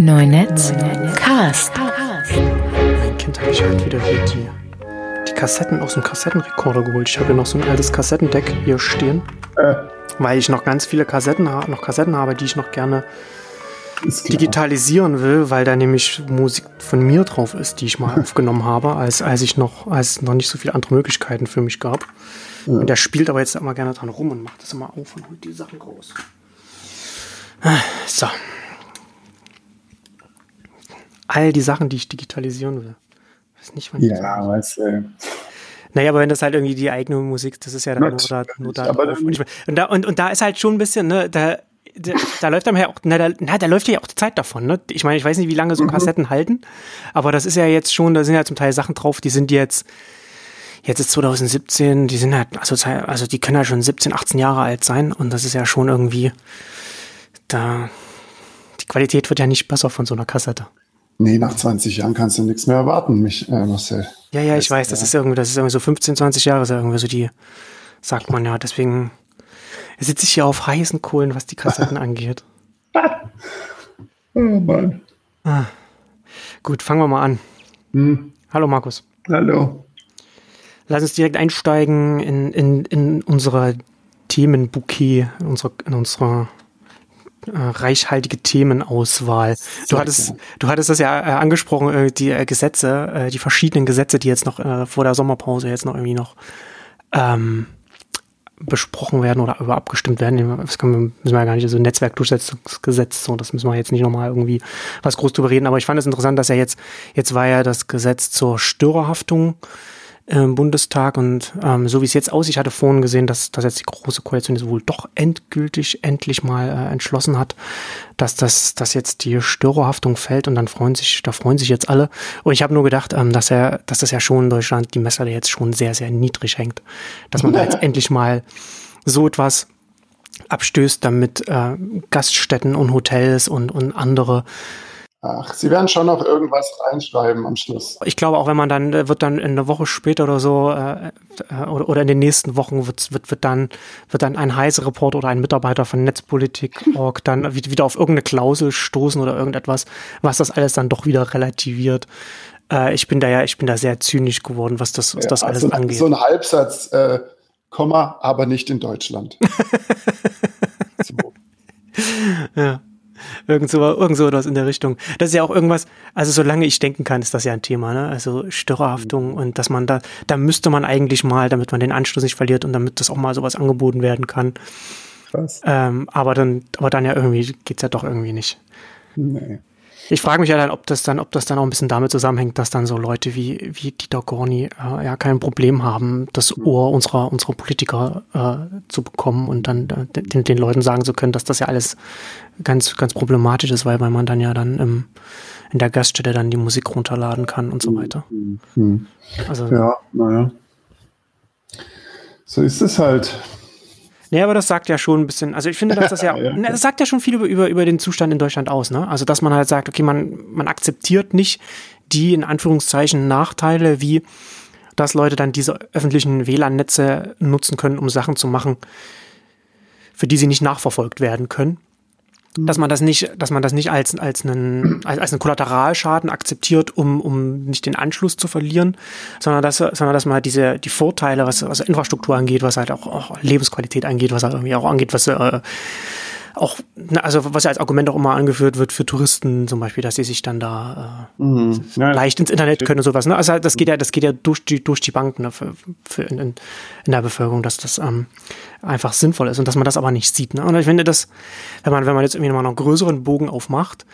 Neunetz Cast. Mein Kind habe ich halt wieder hier die, die Kassetten aus dem Kassettenrekorder geholt. Ich habe hier noch so ein altes Kassettendeck hier stehen. Äh, Weil ich noch ganz viele Kassetten, noch Kassetten habe, die ich noch gerne digitalisieren will, weil da nämlich Musik von mir drauf ist, die ich mal aufgenommen habe, als, als ich noch, als es noch nicht so viele andere Möglichkeiten für mich gab. Und der spielt aber jetzt immer gerne dran rum und macht das immer auf und holt die Sachen raus. Ah, So. All die Sachen, die ich digitalisieren will. Weiß nicht, wann ich das Ja, weißt du. naja, aber wenn das halt irgendwie die eigene Musik, das ist ja dann nur da, nur da ich, und, da, und, und da ist halt schon ein bisschen, ne, da, da, da läuft einem ja auch, na, da, na, da läuft ja auch die Zeit davon, ne? Ich meine, ich weiß nicht, wie lange so Mhm. Kassetten halten, aber das ist ja jetzt schon, da sind ja zum Teil Sachen drauf, die sind jetzt, jetzt ist 2017, die sind halt, also, also die können ja schon 17, 18 Jahre alt sein und das ist ja schon irgendwie, da, die Qualität wird ja nicht besser von so einer Kassette. Nee, nach 20 Jahren kannst du nichts mehr erwarten, mich, äh, Marcel. Ja, ja, ich Das- weiß, das ja. ist irgendwie, das ist irgendwie so 15, 20 Jahre, ist irgendwie so die, sagt man ja, deswegen sitze ich hier auf heißen Kohlen, was die Kassetten angeht. Oh Mann. Gut, fangen wir mal an. Hm. Hallo Markus. Hallo. Lass uns direkt einsteigen in, in, in unsere Themenbouquet, in unsere, in unsere äh, reichhaltige Themenauswahl. Du hattest, du hattest das ja äh, angesprochen, äh, die äh, Gesetze, äh, die verschiedenen Gesetze, die jetzt noch äh, vor der Sommerpause jetzt noch irgendwie noch ähm, besprochen werden oder über abgestimmt werden. Das können wir, müssen wir ja gar nicht, also Netzwerkdurchsetzungsgesetz, so, das müssen wir jetzt nicht nochmal irgendwie was groß drüber reden. Aber ich fand es interessant, dass ja jetzt, jetzt war ja das Gesetz zur Störerhaftung im Bundestag und ähm, so wie es jetzt aussieht, ich hatte vorhin gesehen, dass, dass jetzt die große Koalition jetzt wohl doch endgültig endlich mal äh, entschlossen hat, dass das dass jetzt die Störerhaftung fällt und dann freuen sich, da freuen sich jetzt alle. Und ich habe nur gedacht, ähm, dass er, dass das ja schon in Deutschland die Messer jetzt schon sehr, sehr niedrig hängt. Dass man da jetzt endlich mal so etwas abstößt, damit äh, Gaststätten und Hotels und, und andere Ach, Sie werden schon noch irgendwas reinschreiben am Schluss. ich glaube, auch wenn man dann, äh, wird dann in einer Woche später oder so, äh, äh, oder, oder in den nächsten Wochen wird, wird, wird dann, wird dann ein heißer Report oder ein Mitarbeiter von Netzpolitik.org dann wie- wieder auf irgendeine Klausel stoßen oder irgendetwas, was das alles dann doch wieder relativiert. Äh, ich bin da ja, ich bin da sehr zynisch geworden, was das, was das Ja, alles so, angeht. so ein Halbsatz, äh, Komma, aber nicht in Deutschland. so. Ja. Irgend so, irgend so was in der Richtung. Das ist ja auch irgendwas, also solange ich denken kann, ist das ja ein Thema, ne? Also Störerhaftung und dass man da, da müsste man eigentlich mal, damit man den Anschluss nicht verliert und damit das auch mal sowas angeboten werden kann. Krass. Ähm, aber dann, aber dann ja irgendwie geht's ja doch irgendwie nicht. Nee. Ich frage mich ja dann, ob das dann, ob das dann auch ein bisschen damit zusammenhängt, dass dann so Leute wie, wie Dieter Gorni äh, ja kein Problem haben, das Ohr unserer, unserer Politiker äh, zu bekommen und dann äh, den, den Leuten sagen zu können, dass das ja alles ganz, ganz problematisch ist, weil, weil man dann ja dann im, in der Gaststätte dann die Musik runterladen kann und so weiter. Hm. Also, Ja, naja. So ist es halt. Nee, aber das sagt ja schon ein bisschen, also ich finde, dass das ja, Ja, ne, das sagt ja schon viel über, über, über den Zustand in Deutschland aus, ne? Also, dass man halt sagt, okay, man, man akzeptiert nicht die in Anführungszeichen Nachteile, wie dass Leute dann diese öffentlichen WLAN-Netze nutzen können, um Sachen zu machen, für die sie nicht nachverfolgt werden können. Dass man das nicht, dass man das nicht als, als einen, als, als einen Kollateralschaden akzeptiert, um, um nicht den Anschluss zu verlieren, sondern dass, sondern dass man halt diese, die Vorteile, was, was Infrastruktur angeht, was halt auch, auch Lebensqualität angeht, was halt irgendwie auch angeht, was äh, auch, also was ja als Argument auch immer angeführt wird für Touristen zum Beispiel, dass sie sich dann da äh, Mhm. Leicht ins Internet können und sowas. Ne? Also das geht ja, das geht ja durch die, durch die Bank ne? für, für in, in, in der Bevölkerung, dass das ähm, einfach sinnvoll ist und dass man das aber nicht sieht. Ne? Und ich finde das, wenn man, wenn man jetzt irgendwie mal noch einen größeren Bogen aufmacht,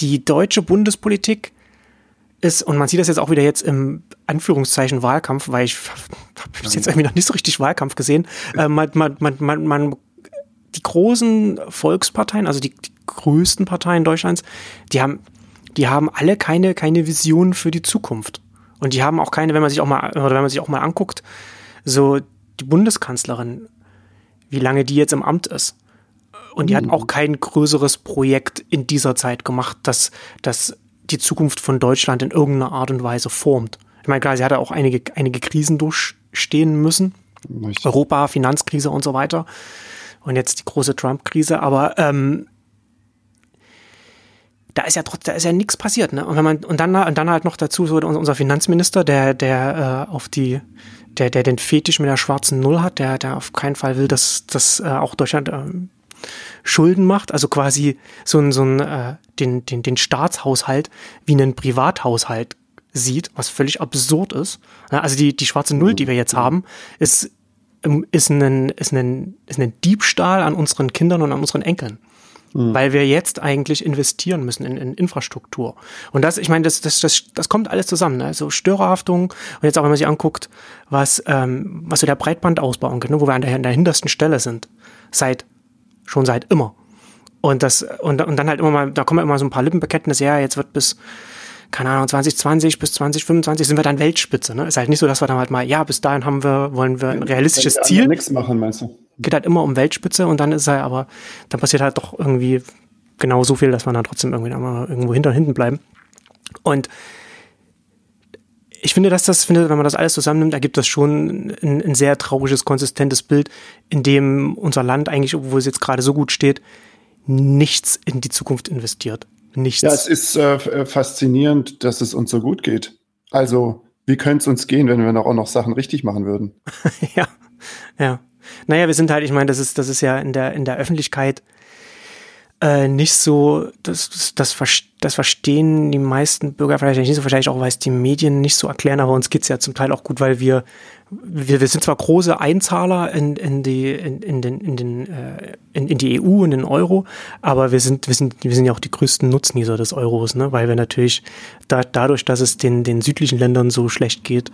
die deutsche Bundespolitik ist, und man sieht das jetzt auch wieder jetzt im Anführungszeichen Wahlkampf, weil ich habe bis jetzt irgendwie noch nicht so richtig Wahlkampf gesehen. Äh, man, man, man, man, man, die großen Volksparteien, also die, die größten Parteien Deutschlands, die haben, die haben alle keine, keine Vision für die Zukunft. Und die haben auch keine, wenn man sich auch mal, oder wenn man sich auch mal anguckt, so die Bundeskanzlerin, wie lange die jetzt im Amt ist. Und die hat auch kein größeres Projekt in dieser Zeit gemacht, das, das die Zukunft von Deutschland in irgendeiner Art und Weise formt. Ich meine, klar, sie hatte auch einige, einige Krisen durchstehen müssen. Richtig. Europa, Finanzkrise und so weiter. Und jetzt die große Trump-Krise. Aber ähm, da ist ja trotzdem, da ist ja nichts passiert, ne? Und wenn man und dann und dann halt noch dazu so unser Finanzminister, der der äh, auf die der der den Fetisch mit der schwarzen Null hat, der der auf keinen Fall will, dass das äh, auch Deutschland äh, Schulden macht, also quasi so ein so ein äh, den den den Staatshaushalt wie einen Privathaushalt sieht, was völlig absurd ist. Also die die schwarze Null, die wir jetzt haben, ist ist ein, ist ein, ist ein Diebstahl an unseren Kindern und an unseren Enkeln mhm. weil wir jetzt eigentlich investieren müssen in, in Infrastruktur. Und das, ich meine, das, das, das, das kommt alles zusammen. Ne? Also Störerhaftung und jetzt auch, wenn man sich anguckt, was, ähm, was so der Breitbandausbau angeht, ne? wo wir an der, an der hintersten Stelle sind, seit schon seit immer. Und das und, und dann halt immer mal, da kommen immer so ein paar Lippenbekenntnisse, ja, jetzt wird bis keine Ahnung, 2020 bis 2025 sind wir dann Weltspitze. Ne? Ist halt nicht so, dass wir dann halt mal, ja, bis dahin haben wir, wollen wir ein realistisches Ziel. Nichts machen, meinst du? Geht halt immer um Weltspitze und dann ist er aber, dann passiert halt doch irgendwie genau so viel, dass wir dann trotzdem irgendwie mal irgendwo hinter hinten bleiben. Und ich finde, dass das, finde, wenn man das alles zusammennimmt, ergibt das schon ein, ein sehr trauriges, konsistentes Bild, in dem unser Land eigentlich, obwohl es jetzt gerade so gut steht, nichts in die Zukunft investiert nichts. Ja, es ist äh, äh, faszinierend, dass es uns so gut geht. Also, wie könnte es uns gehen, wenn wir noch, auch noch Sachen richtig machen würden? ja, ja. Naja, wir sind halt, ich meine, das ist, das ist ja in der, in der Öffentlichkeit äh, nicht so, das, das, das verstehen die meisten Bürger vielleicht nicht so, wahrscheinlich auch, weil es die Medien nicht so erklären, aber uns geht's ja zum Teil auch gut, weil wir, wir, wir sind zwar große Einzahler in, in, die, in, in, den, in, den, äh, in, in die EU, in den Euro, aber wir sind, wir sind, wir sind ja auch die größten Nutznießer des Euros, ne? weil wir natürlich da, dadurch, dass es den, den südlichen Ländern so schlecht geht,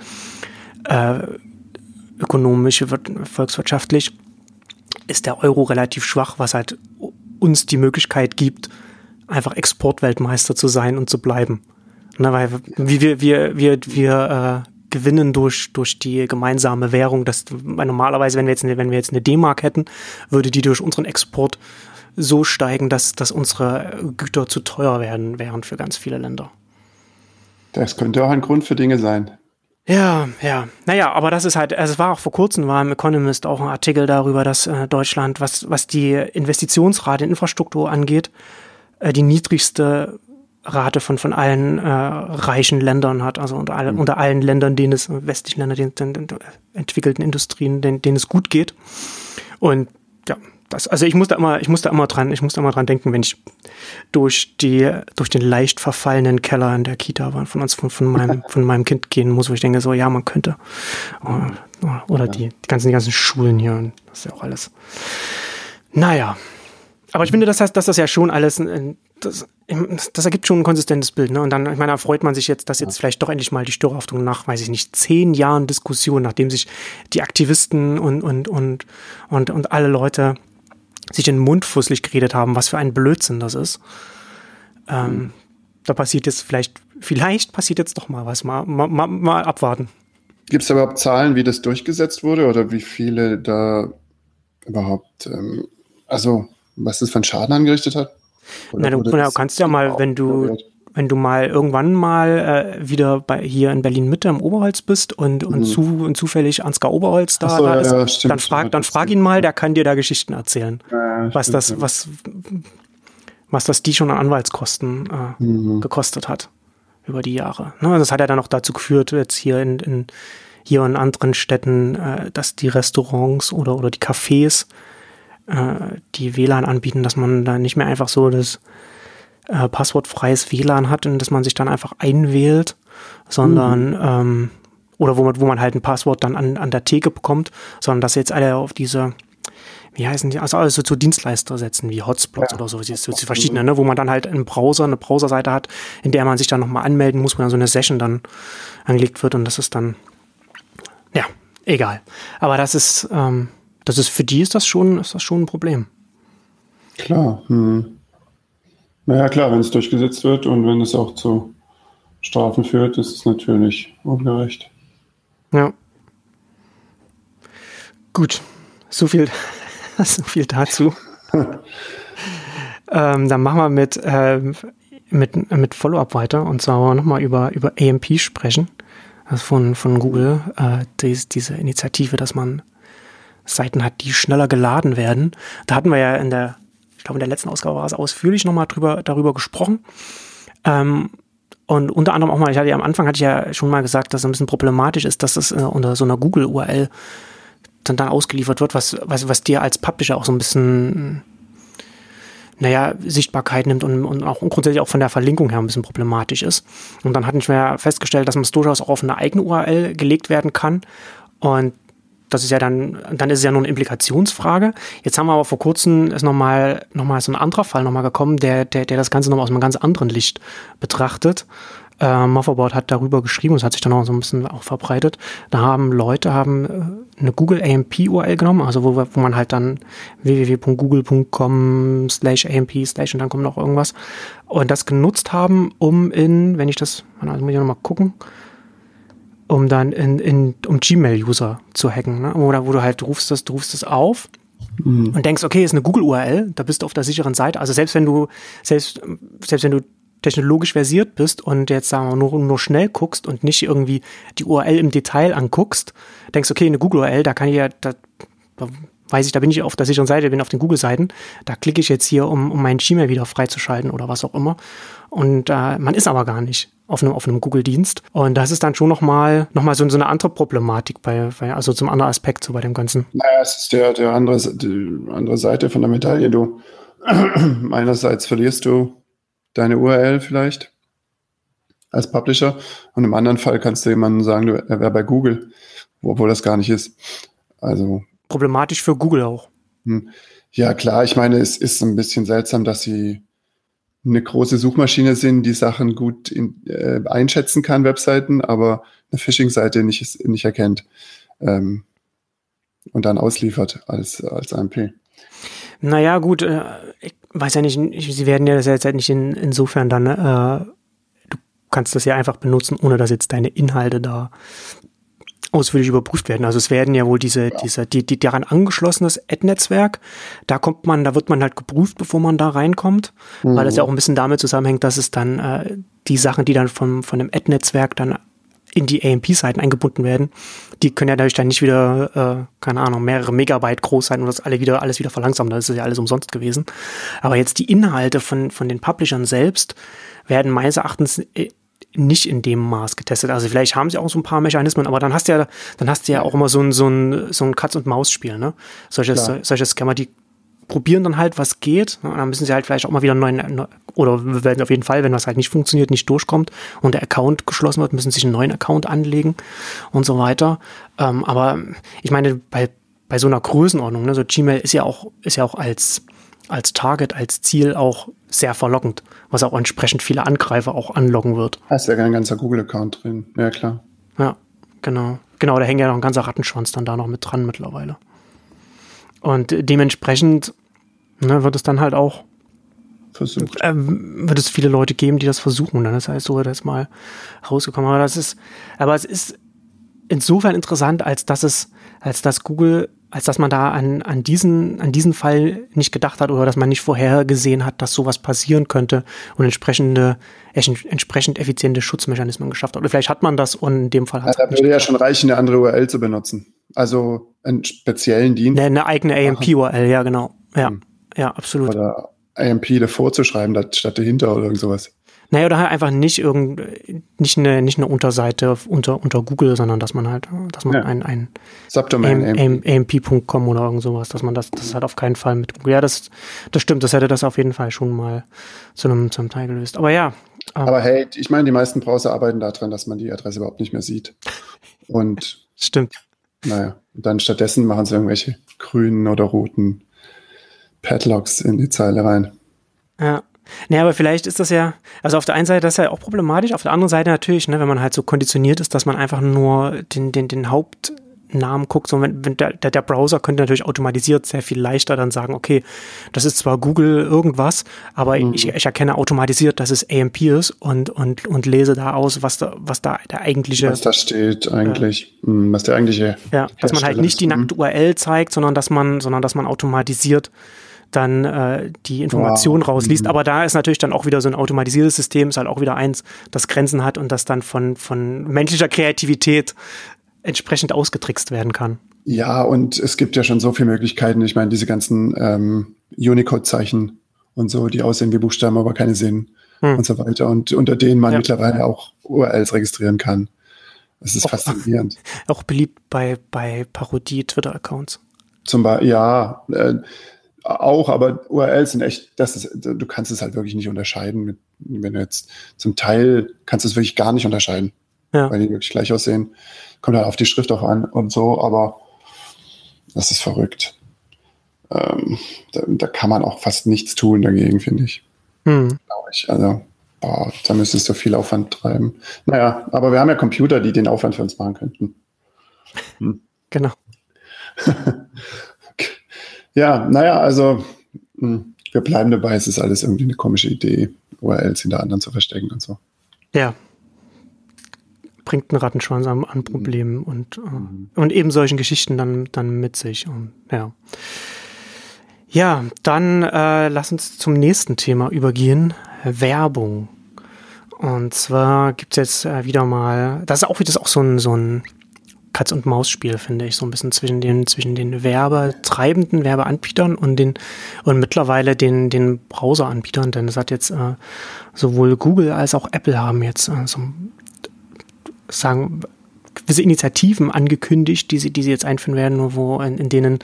äh, ökonomisch, volkswirtschaftlich, ist der Euro relativ schwach, was halt uns die Möglichkeit gibt, einfach Exportweltmeister zu sein und zu bleiben. Na, weil wir, wir, wir, wir äh, gewinnen durch, durch die gemeinsame Währung. Das, normalerweise, wenn wir jetzt, eine, wenn wir jetzt eine D-Mark hätten, würde die durch unseren Export so steigen, dass, dass unsere Güter zu teuer werden wären für ganz viele Länder. Das könnte auch ein Grund für Dinge sein. Ja, ja. Naja, aber das ist halt, also es war auch vor kurzem, war im Economist auch ein Artikel darüber, dass äh, Deutschland, was, was die Investitionsrate in Infrastruktur angeht, äh, die niedrigste Rate von, von allen äh, reichen Ländern hat, also unter, alle, mhm. unter allen Ländern, denen es, westlichen Ländern, den, den, den entwickelten Industrien, denen, denen es gut geht. Und ja, das, also ich muss da immer, ich muss da immer dran, ich muss da immer dran denken, wenn ich durch die, durch den leicht verfallenen Keller in der Kita von uns, von, von meinem, von meinem Kind gehen muss, wo ich denke so, ja, man könnte. Oder, oder ja. die, die ganzen, die ganzen Schulen hier, das ist ja auch alles. Naja. Aber ich finde, das heißt, dass das ja schon alles, das, das ergibt schon ein konsistentes Bild. Ne? Und dann, ich meine, da freut man sich jetzt, dass jetzt vielleicht doch endlich mal die Störhaftung nach, weiß ich nicht, zehn Jahren Diskussion, nachdem sich die Aktivisten und, und, und, und, und alle Leute sich in den Mund fusselig geredet haben, was für ein Blödsinn das ist. Ähm, mhm. Da passiert jetzt vielleicht, vielleicht passiert jetzt doch mal was. Mal, mal, mal, mal abwarten. Gibt es überhaupt Zahlen, wie das durchgesetzt wurde oder wie viele da überhaupt, ähm, also was das für einen Schaden angerichtet hat? Oder, Na, du, du kannst ja mal, wenn du, wenn du mal irgendwann mal äh, wieder bei hier in Berlin Mitte am Oberholz bist und, und, mhm. zu, und zufällig Ansgar Oberholz da, so, da ist, ja, stimmt, dann frag, dann frag ihn mal, der kann dir da Geschichten erzählen. Ja, was stimmt, das, was, was das die schon an Anwaltskosten äh, mhm. gekostet hat über die Jahre. Ne? Das hat ja dann auch dazu geführt, jetzt hier in, in hier in anderen Städten, äh, dass die Restaurants oder, oder die Cafés äh, die WLAN anbieten, dass man da nicht mehr einfach so das äh, passwortfreies WLAN hat, in das man sich dann einfach einwählt, sondern mhm. ähm, oder wo man, wo man halt ein Passwort dann an, an der Theke bekommt, sondern dass jetzt alle auf diese wie heißen die, also alles so zu Dienstleister setzen, wie Hotspots ja. oder so, so, verschiedene, ne, wo man dann halt einen Browser, eine Browserseite hat, in der man sich dann nochmal anmelden muss, wo dann so eine Session dann angelegt wird und das ist dann, ja, egal. Aber das ist, ähm, das ist, für die ist das schon, ist das schon ein Problem. Klar, hm. Naja, klar, wenn es durchgesetzt wird und wenn es auch zu Strafen führt, ist es natürlich ungerecht. Ja. Gut, so viel, so viel dazu. ähm, dann machen wir mit, ähm, mit, mit Follow-up weiter und zwar nochmal über, über AMP sprechen. Also von, von Google, äh, dies, diese Initiative, dass man Seiten hat, die schneller geladen werden. Da hatten wir ja in der ich glaube in der letzten Ausgabe war es ausführlich nochmal drüber, darüber gesprochen. Ähm, und unter anderem auch mal, ich hatte ja am Anfang hatte ich ja schon mal gesagt, dass es ein bisschen problematisch ist, dass das äh, unter so einer Google-URL dann, dann ausgeliefert wird, was, was, was dir als Publisher auch so ein bisschen naja, Sichtbarkeit nimmt und, und auch grundsätzlich auch von der Verlinkung her ein bisschen problematisch ist. Und dann hatten wir festgestellt, dass man es durchaus auch auf eine eigene URL gelegt werden kann. Und das ist ja dann, dann ist es ja nur eine Implikationsfrage. Jetzt haben wir aber vor kurzem ist nochmal, noch mal so ein anderer Fall nochmal gekommen, der, der, der das Ganze nochmal aus einem ganz anderen Licht betrachtet äh, Motherboard hat darüber geschrieben, es hat sich dann auch so ein bisschen auch verbreitet. Da haben Leute haben äh, eine Google AMP URL genommen, also wo, wo man halt dann www.google.com slash AMP slash und dann kommt noch irgendwas und das genutzt haben, um in, wenn ich das, also muss ich nochmal gucken, um dann in, in um Gmail-User zu hacken, ne? Oder wo du halt du rufst das, du rufst das auf mhm. und denkst, okay, ist eine Google-URL, da bist du auf der sicheren Seite. Also selbst wenn du, selbst, selbst wenn du technologisch versiert bist und jetzt sagen wir nur, nur schnell guckst und nicht irgendwie die URL im Detail anguckst, denkst, okay, eine Google-URL, da kann ich ja, da, da weiß ich, da bin ich auf der sicheren Seite, bin auf den Google-Seiten, da klicke ich jetzt hier, um, um meinen Gmail wieder freizuschalten oder was auch immer. Und äh, man ist aber gar nicht auf einem, auf einem Google-Dienst. Und das ist dann schon nochmal noch mal so, so eine andere Problematik, bei, bei, also zum anderen Aspekt so bei dem Ganzen. Naja, es ist der, der andere, die andere Seite von der Medaille. Du, einerseits verlierst du deine URL vielleicht als Publisher und im anderen Fall kannst du jemandem sagen, du, er wäre bei Google, obwohl das gar nicht ist. Also problematisch für Google auch. Hm. Ja, klar, ich meine, es ist ein bisschen seltsam, dass sie eine große Suchmaschine sind, die Sachen gut in, äh, einschätzen kann, Webseiten, aber eine Phishing-Seite nicht, nicht erkennt ähm, und dann ausliefert als, als AMP. Naja, gut, äh, ich weiß ja nicht, sie werden ja das jetzt halt nicht in, insofern dann, äh, du kannst das ja einfach benutzen, ohne dass jetzt deine Inhalte da ausführlich überprüft werden. Also es werden ja wohl diese, ja. diese, die, die daran angeschlossenes Ad-Netzwerk, da kommt man, da wird man halt geprüft, bevor man da reinkommt, mhm. weil das ja auch ein bisschen damit zusammenhängt, dass es dann äh, die Sachen, die dann vom, von dem Ad-Netzwerk dann in die AMP-Seiten eingebunden werden, die können ja dadurch dann nicht wieder, äh, keine Ahnung, mehrere Megabyte groß sein und das alle wieder, alles wieder verlangsamen. Das ist ja alles umsonst gewesen. Aber jetzt die Inhalte von, von den Publishern selbst werden meines Erachtens äh, nicht in dem Maß getestet. Also vielleicht haben sie auch so ein paar Mechanismen, aber dann hast du ja, dann hast du ja auch immer so ein, so ein, so ein Katz-und-Maus-Spiel, ne? Solche, solche Scammer, die probieren dann halt, was geht. Und dann müssen sie halt vielleicht auch mal wieder einen neuen, oder werden auf jeden Fall, wenn was halt nicht funktioniert, nicht durchkommt und der Account geschlossen wird, müssen sich einen neuen Account anlegen und so weiter. Ähm, aber ich meine, bei, bei so einer Größenordnung, ne, so Gmail ist ja auch, ist ja auch als, als Target, als Ziel auch sehr verlockend, was auch entsprechend viele Angreifer auch anlocken wird. Da ist ja ein ganzer Google-Account drin, ja klar. Ja, genau. Genau, da hängt ja noch ein ganzer Rattenschwanz dann da noch mit dran mittlerweile. Und dementsprechend ne, wird es dann halt auch versucht. Ähm, wird es viele Leute geben, die das versuchen. Und dann ist halt so das mal rausgekommen. Aber das ist, aber es ist insofern interessant, als dass es, als dass Google, als dass man da an, an diesen, an diesen Fall nicht gedacht hat oder dass man nicht vorhergesehen hat, dass sowas passieren könnte und entsprechende, entsprechend effiziente Schutzmechanismen geschafft hat. Oder vielleicht hat man das und in dem Fall hat ja, Da würde ja schon reichen, eine andere URL zu benutzen. Also einen speziellen Dienst. Eine, eine eigene AMP-URL, ja, genau. Ja. Hm. Ja, absolut. Oder AMP davor zu schreiben, statt dahinter oder irgend sowas. Naja, oder halt einfach nicht irgend, nicht eine, nicht eine Unterseite unter, unter Google, sondern dass man halt, dass man ja. ein, ein Subdomain AMP.com oder irgend sowas, dass man das, das hat auf keinen Fall mit Google. Ja, das, das stimmt, das hätte das auf jeden Fall schon mal zu einem, zu einem Teil gelöst. Aber ja. Ähm, Aber hey, ich meine, die meisten Browser arbeiten daran, dass man die Adresse überhaupt nicht mehr sieht. Und. stimmt. Naja, und dann stattdessen machen sie irgendwelche grünen oder roten Padlocks in die Zeile rein. Ja. Nee, aber vielleicht ist das ja, also auf der einen Seite das ist ja auch problematisch, auf der anderen Seite natürlich, ne, wenn man halt so konditioniert ist, dass man einfach nur den, den, den Hauptnamen guckt, so wenn, wenn der, der Browser könnte natürlich automatisiert sehr viel leichter dann sagen, okay, das ist zwar Google irgendwas, aber mhm. ich, ich erkenne automatisiert, dass es AMP ist und, und, und lese da aus, was da, was da der eigentliche. Was da steht eigentlich, äh, was der eigentliche. Ja, dass man halt nicht die nackte mhm. URL zeigt, sondern dass man, sondern dass man automatisiert dann äh, die Information wow. rausliest. Mhm. Aber da ist natürlich dann auch wieder so ein automatisiertes System, ist halt auch wieder eins, das Grenzen hat und das dann von, von menschlicher Kreativität entsprechend ausgetrickst werden kann. Ja, und es gibt ja schon so viele Möglichkeiten. Ich meine, diese ganzen ähm, Unicode-Zeichen und so, die aussehen wie Buchstaben, aber keine Sinn hm. und so weiter. Und unter denen man ja. mittlerweile auch URLs registrieren kann. Das ist auch, faszinierend. Auch beliebt bei, bei Parodie-Twitter-Accounts. Zum Beispiel, ja, äh, auch, aber URLs sind echt, das ist, du kannst es halt wirklich nicht unterscheiden. Mit, wenn du jetzt zum Teil kannst du es wirklich gar nicht unterscheiden, ja. weil die wirklich gleich aussehen. Kommt halt auf die Schrift auch an und so, aber das ist verrückt. Ähm, da, da, kann man auch fast nichts tun dagegen, finde ich. Hm. ich. Also, boah, da müsstest du viel Aufwand treiben. Naja, aber wir haben ja Computer, die den Aufwand für uns machen könnten. Hm. Genau. Ja, naja, also hm, wir bleiben dabei, es ist alles irgendwie eine komische Idee, URLs hinter anderen zu verstecken und so. Ja, bringt einen Rattenschwanz an, an Problemen mhm. und, äh, und eben solchen Geschichten dann, dann mit sich. Und, ja. ja, dann äh, lass uns zum nächsten Thema übergehen. Werbung. Und zwar gibt es jetzt äh, wieder mal, das ist auch wieder auch so ein, so ein Katz- und Maus-Spiel, finde ich, so ein bisschen zwischen den, zwischen den Werbetreibenden, Werbeanbietern und den, und mittlerweile den, den Browseranbietern, denn es hat jetzt äh, sowohl Google als auch Apple haben jetzt äh, so sagen, gewisse Initiativen angekündigt, die sie, die sie jetzt einführen werden, wo in, in denen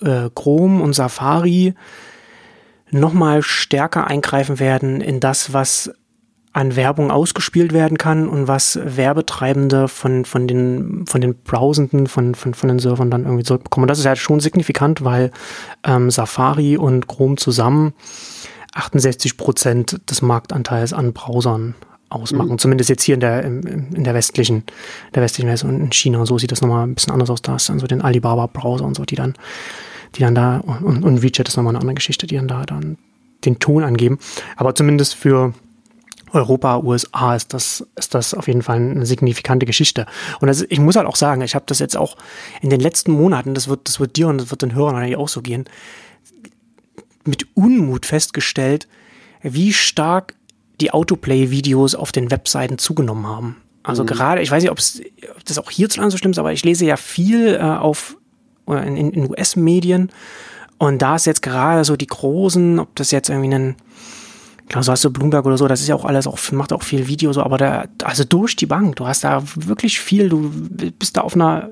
äh, Chrome und Safari nochmal stärker eingreifen werden in das, was an Werbung ausgespielt werden kann und was Werbetreibende von, von den, von den Browsenden, von, von, von den Servern dann irgendwie zurückbekommen. Und das ist halt schon signifikant, weil ähm, Safari und Chrome zusammen 68 Prozent des Marktanteils an Browsern ausmachen. Mhm. Zumindest jetzt hier in der, in der westlichen, der westlichen Welt und in China. So sieht das nochmal ein bisschen anders aus. Da ist dann so den Alibaba-Browser und so, die dann, die dann da, und, und WeChat ist nochmal eine andere Geschichte, die dann da dann den Ton angeben. Aber zumindest für Europa, USA ist das, ist das auf jeden Fall eine signifikante Geschichte. Und das, ich muss halt auch sagen, ich habe das jetzt auch in den letzten Monaten, das wird, das wird dir und das wird den Hörern natürlich auch so gehen, mit Unmut festgestellt, wie stark die Autoplay-Videos auf den Webseiten zugenommen haben. Also mhm. gerade, ich weiß nicht, ob das auch hierzulande so schlimm ist, aber ich lese ja viel äh, auf oder in, in US-Medien und da ist jetzt gerade so die großen, ob das jetzt irgendwie ein Klar, so hast du Bloomberg oder so, das ist ja auch alles, auch, macht auch viel Video so, aber da, also durch die Bank, du hast da wirklich viel, du bist da auf einer,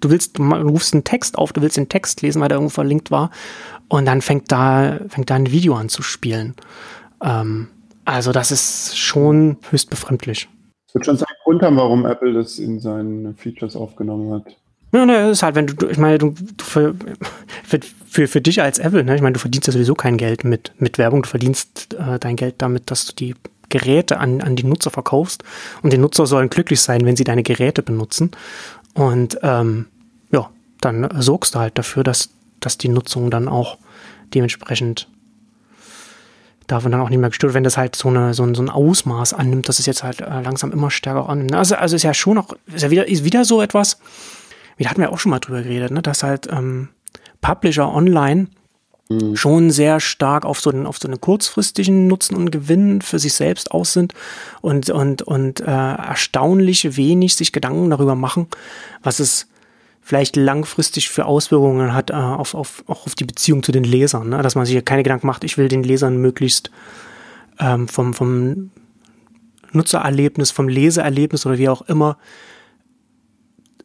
du willst, du rufst einen Text auf, du willst den Text lesen, weil der irgendwo verlinkt war und dann fängt da, fängt da ein Video an zu spielen. Ähm, also das ist schon höchst befremdlich. Es wird schon seinen Grund haben, warum Apple das in seinen Features aufgenommen hat. Ja, ne, ist halt, wenn du, ich meine, du, du für, für, für dich als Apple, ne, ich meine, du verdienst ja sowieso kein Geld mit, mit Werbung, du verdienst äh, dein Geld damit, dass du die Geräte an, an die Nutzer verkaufst. Und die Nutzer sollen glücklich sein, wenn sie deine Geräte benutzen. Und ähm, ja, dann sorgst du halt dafür, dass, dass die Nutzung dann auch dementsprechend davon dann auch nicht mehr gestört, wenn das halt so, eine, so, ein, so ein Ausmaß annimmt, dass es jetzt halt äh, langsam immer stärker annimmt. Also, also ist ja schon noch, ist ja wieder, ist wieder so etwas, wie da hatten wir auch schon mal drüber geredet, ne, dass halt ähm, Publisher online mhm. schon sehr stark auf so, einen, auf so einen kurzfristigen Nutzen und Gewinn für sich selbst aus sind und, und, und äh, erstaunlich wenig sich Gedanken darüber machen, was es vielleicht langfristig für Auswirkungen hat äh, auf, auf, auch auf die Beziehung zu den Lesern. Ne? Dass man sich keine Gedanken macht, ich will den Lesern möglichst ähm, vom, vom Nutzererlebnis, vom Leseerlebnis oder wie auch immer,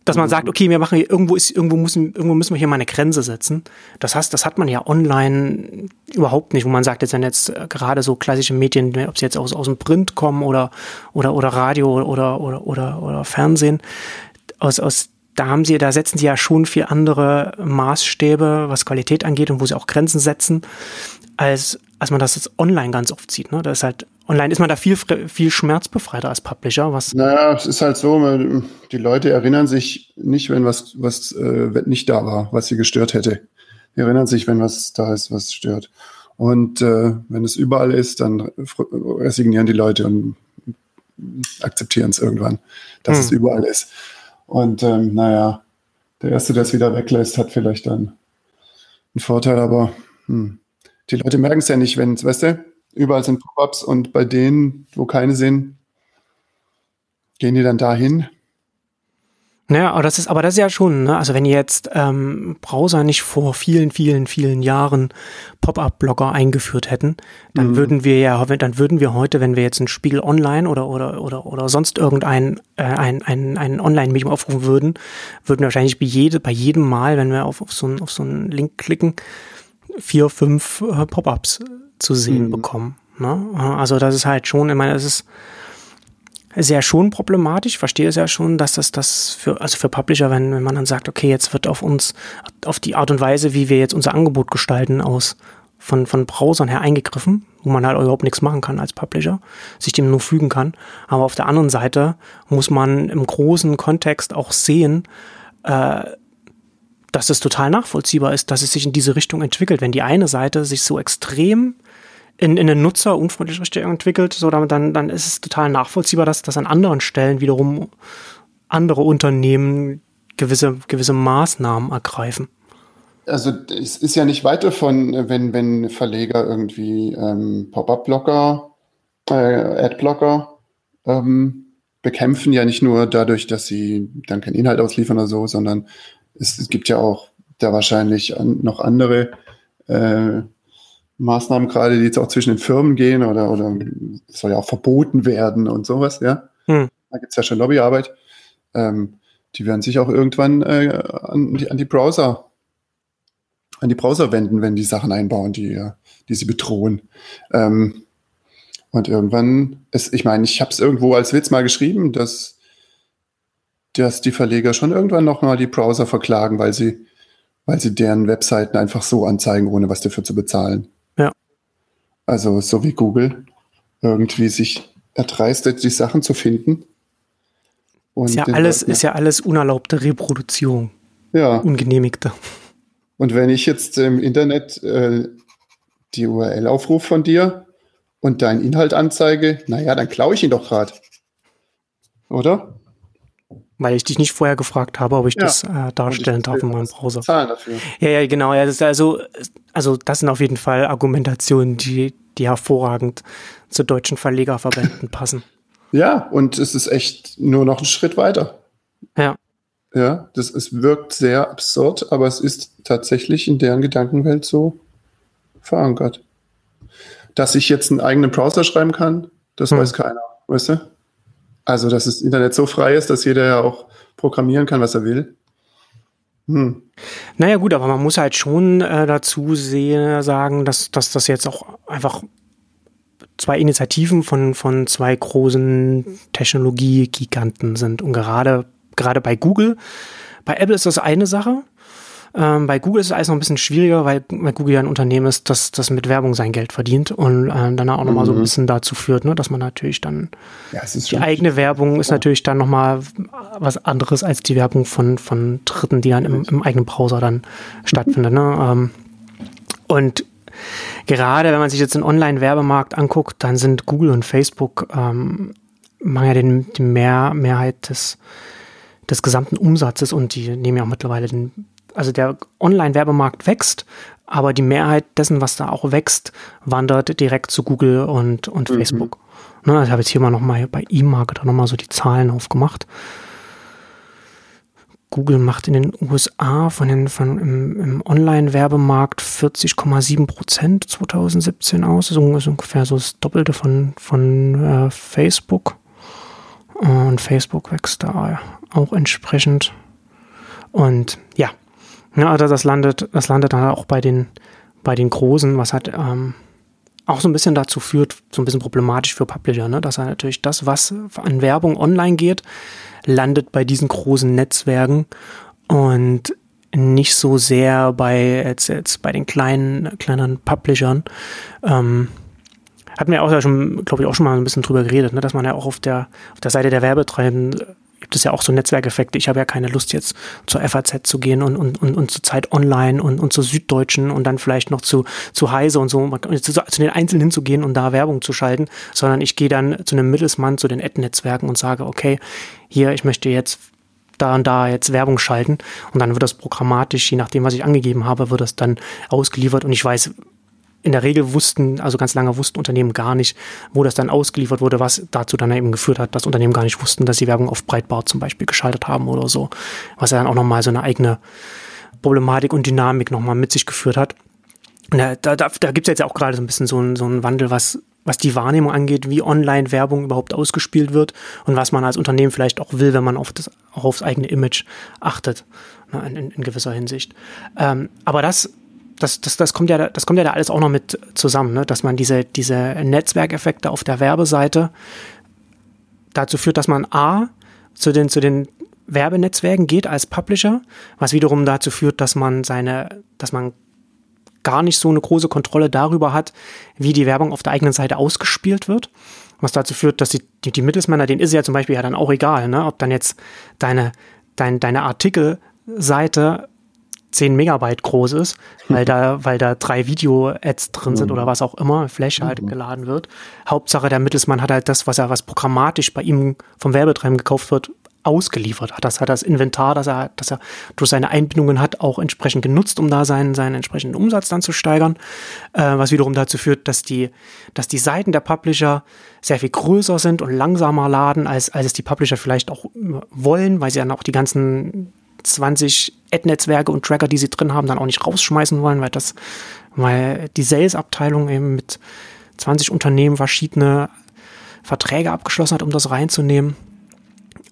dass man sagt, okay, wir machen hier, irgendwo ist, irgendwo müssen, irgendwo müssen wir hier mal eine Grenze setzen. Das heißt, das hat man ja online überhaupt nicht, wo man sagt, jetzt sind jetzt äh, gerade so klassische Medien, ob sie jetzt aus, aus dem Print kommen oder, oder, oder Radio oder, oder, oder, oder Fernsehen, aus, aus da haben sie, da setzen sie ja schon viel andere Maßstäbe, was Qualität angeht und wo sie auch Grenzen setzen, als, als man das jetzt online ganz oft sieht. Ne? Das ist halt, online ist man da viel, viel schmerzbefreiter als Publisher. Was naja, es ist halt so, die Leute erinnern sich nicht, wenn was, was äh, nicht da war, was sie gestört hätte. Die erinnern sich, wenn was da ist, was stört. Und äh, wenn es überall ist, dann resignieren die Leute und akzeptieren es irgendwann, dass hm. es überall ist. Und ähm, naja, der Erste, der es wieder weglässt, hat vielleicht dann einen Vorteil, aber hm. Die Leute merken es ja nicht, wenn, weißt du, überall sind Pop-ups und bei denen, wo keine sind, gehen die dann dahin. Naja, aber das ist, aber das ist ja schon, ne? Also wenn jetzt ähm, Browser nicht vor vielen, vielen, vielen Jahren Pop-up-Blogger eingeführt hätten, dann mhm. würden wir ja, dann würden wir heute, wenn wir jetzt ein Spiegel Online oder oder oder oder sonst irgendein äh, ein, ein, ein Online-Medium aufrufen würden, würden wir wahrscheinlich bei, jede, bei jedem Mal, wenn wir auf, auf so einen auf so einen Link klicken, vier, fünf äh, Pop-ups zu sehen mhm. bekommen. Ne? Also das ist halt schon, ich meine, es ist ja schon problematisch. Ich verstehe es ja schon, dass das das für, also für Publisher, wenn, wenn man dann sagt, okay, jetzt wird auf uns, auf die Art und Weise, wie wir jetzt unser Angebot gestalten, aus von, von Browsern her eingegriffen, wo man halt überhaupt nichts machen kann als Publisher, sich dem nur fügen kann. Aber auf der anderen Seite muss man im großen Kontext auch sehen, äh, dass es total nachvollziehbar ist, dass es sich in diese Richtung entwickelt. Wenn die eine Seite sich so extrem in, in eine nutzerunfreundliche Richtung entwickelt, so dann, dann, dann ist es total nachvollziehbar, dass, dass an anderen Stellen wiederum andere Unternehmen gewisse, gewisse Maßnahmen ergreifen. Also es ist ja nicht weit davon, wenn, wenn Verleger irgendwie ähm, Pop-up-Blocker, äh, Ad-Blocker ähm, bekämpfen, ja nicht nur dadurch, dass sie dann keinen Inhalt ausliefern oder so, sondern es, es gibt ja auch da wahrscheinlich an, noch andere äh, Maßnahmen gerade, die jetzt auch zwischen den Firmen gehen oder, oder soll ja auch verboten werden und sowas, ja. Hm. Da gibt es ja schon Lobbyarbeit. Ähm, die werden sich auch irgendwann äh, an, die, an die Browser an die Browser wenden, wenn die Sachen einbauen, die, die sie bedrohen. Ähm, und irgendwann, ist, ich meine, ich habe es irgendwo als Witz mal geschrieben, dass, dass die Verleger schon irgendwann nochmal die Browser verklagen, weil sie, weil sie deren Webseiten einfach so anzeigen, ohne was dafür zu bezahlen. Also so wie Google irgendwie sich erdreistet, die Sachen zu finden. Ist ja alles, Leuten, ist ja alles unerlaubte Reproduzierung. Ja. Ungenehmigte. Und wenn ich jetzt im Internet äh, die URL aufrufe von dir und deinen Inhalt anzeige, naja, dann klaue ich ihn doch gerade. Oder? Weil ich dich nicht vorher gefragt habe, ob ich ja. das äh, darstellen darf in meinem Browser. Zahlen dafür. Ja, ja, genau. Ja, das ist also, also das sind auf jeden Fall Argumentationen, die, die hervorragend zu deutschen Verlegerverbänden passen. Ja, und es ist echt nur noch ein Schritt weiter. Ja. Ja, das es wirkt sehr absurd, aber es ist tatsächlich in deren Gedankenwelt so verankert. Dass ich jetzt einen eigenen Browser schreiben kann, das hm. weiß keiner, weißt du? Also, dass das Internet so frei ist, dass jeder ja auch programmieren kann, was er will. Hm. Naja gut, aber man muss halt schon äh, dazu sehen, sagen, dass, dass das jetzt auch einfach zwei Initiativen von, von zwei großen Technologiegiganten sind. Und gerade, gerade bei Google, bei Apple ist das eine Sache, ähm, bei Google ist es alles noch ein bisschen schwieriger, weil, weil Google ja ein Unternehmen ist, das, das mit Werbung sein Geld verdient und äh, dann auch nochmal mhm. so ein mhm. bisschen dazu führt, ne, dass man natürlich dann ja, die eigene Werbung ist ja. natürlich dann nochmal was anderes als die Werbung von, von Dritten, die dann im, im eigenen Browser dann stattfindet. Ne? Ähm, und gerade wenn man sich jetzt den Online-Werbemarkt anguckt, dann sind Google und Facebook ähm, machen ja den, die Mehr, Mehrheit des, des gesamten Umsatzes und die nehmen ja auch mittlerweile den also der Online-Werbemarkt wächst, aber die Mehrheit dessen, was da auch wächst, wandert direkt zu Google und, und mhm. Facebook. Ne, also ich habe jetzt hier mal nochmal bei E-Marketer nochmal so die Zahlen aufgemacht. Google macht in den USA von den, von im, im Online-Werbemarkt 40,7 Prozent 2017 aus. Das ist ungefähr so das Doppelte von, von äh, Facebook. Und Facebook wächst da auch entsprechend. Und ja, ja, also das landet, das landet dann auch bei den, bei den Großen, was halt ähm, auch so ein bisschen dazu führt, so ein bisschen problematisch für Publisher, ne? dass er natürlich das, was an Werbung online geht, landet bei diesen großen Netzwerken und nicht so sehr bei jetzt, jetzt bei den kleinen, kleineren Publishern. Ähm, hatten wir auch ja schon, glaube ich, auch schon mal ein bisschen drüber geredet, ne? dass man ja auch auf der, auf der Seite der Werbetreibenden gibt es ja auch so Netzwerkeffekte. Ich habe ja keine Lust jetzt zur FAZ zu gehen und, und, und, und zur Zeit Online und, und zur Süddeutschen und dann vielleicht noch zu, zu Heise und so, zu, zu den Einzelnen hinzugehen und da Werbung zu schalten, sondern ich gehe dann zu einem Mittelsmann, zu den Ad-Netzwerken und sage, okay, hier, ich möchte jetzt da und da jetzt Werbung schalten. Und dann wird das programmatisch, je nachdem, was ich angegeben habe, wird das dann ausgeliefert. Und ich weiß, in der Regel wussten, also ganz lange wussten Unternehmen gar nicht, wo das dann ausgeliefert wurde, was dazu dann eben geführt hat, dass Unternehmen gar nicht wussten, dass sie Werbung auf Breitbart zum Beispiel geschaltet haben oder so. Was ja dann auch nochmal so eine eigene Problematik und Dynamik nochmal mit sich geführt hat. Da, da, da gibt es jetzt auch gerade so ein bisschen so einen, so Wandel, was, was die Wahrnehmung angeht, wie Online-Werbung überhaupt ausgespielt wird und was man als Unternehmen vielleicht auch will, wenn man auf das, auch aufs eigene Image achtet, ne, in, in, gewisser Hinsicht. Ähm, aber das, das, das, das, kommt ja, das kommt ja da alles auch noch mit zusammen, ne? dass man diese, diese Netzwerkeffekte auf der Werbeseite dazu führt, dass man A, zu den, zu den Werbenetzwerken geht als Publisher, was wiederum dazu führt, dass man seine, dass man gar nicht so eine große Kontrolle darüber hat, wie die Werbung auf der eigenen Seite ausgespielt wird. Was dazu führt, dass die, die, die Mittelsmänner, denen ist ja zum Beispiel ja dann auch egal, ne? ob dann jetzt deine, dein, deine Artikelseite 10 Megabyte groß ist, weil da, weil da drei Video-Ads drin sind oder was auch immer, Flash halt mhm. geladen wird. Hauptsache der Mittelsmann hat halt das, was er, was programmatisch bei ihm vom Werbetreiben gekauft wird, ausgeliefert hat. Das hat das Inventar, das er, das er durch seine Einbindungen hat, auch entsprechend genutzt, um da seinen, seinen entsprechenden Umsatz dann zu steigern. Äh, was wiederum dazu führt, dass die, dass die Seiten der Publisher sehr viel größer sind und langsamer laden, als, als es die Publisher vielleicht auch wollen, weil sie dann auch die ganzen 20 Ad-Netzwerke und Tracker, die sie drin haben, dann auch nicht rausschmeißen wollen, weil das, weil die Sales-Abteilung eben mit 20 Unternehmen verschiedene Verträge abgeschlossen hat, um das reinzunehmen.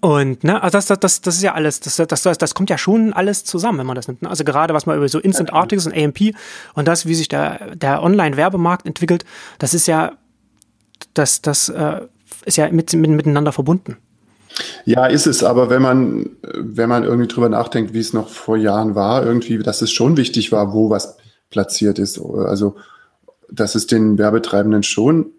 Und ne, also das, das, das ist ja alles, das, das, das, das kommt ja schon alles zusammen, wenn man das nimmt. Ne? Also gerade was man über so Instant Articles und AMP und das, wie sich der, der Online-Werbemarkt entwickelt, das ist ja, das, das äh, ist ja mit, mit, miteinander verbunden. Ja, ist es, aber wenn man, wenn man irgendwie drüber nachdenkt, wie es noch vor Jahren war, irgendwie, dass es schon wichtig war, wo was platziert ist. Also, dass es den Werbetreibenden schon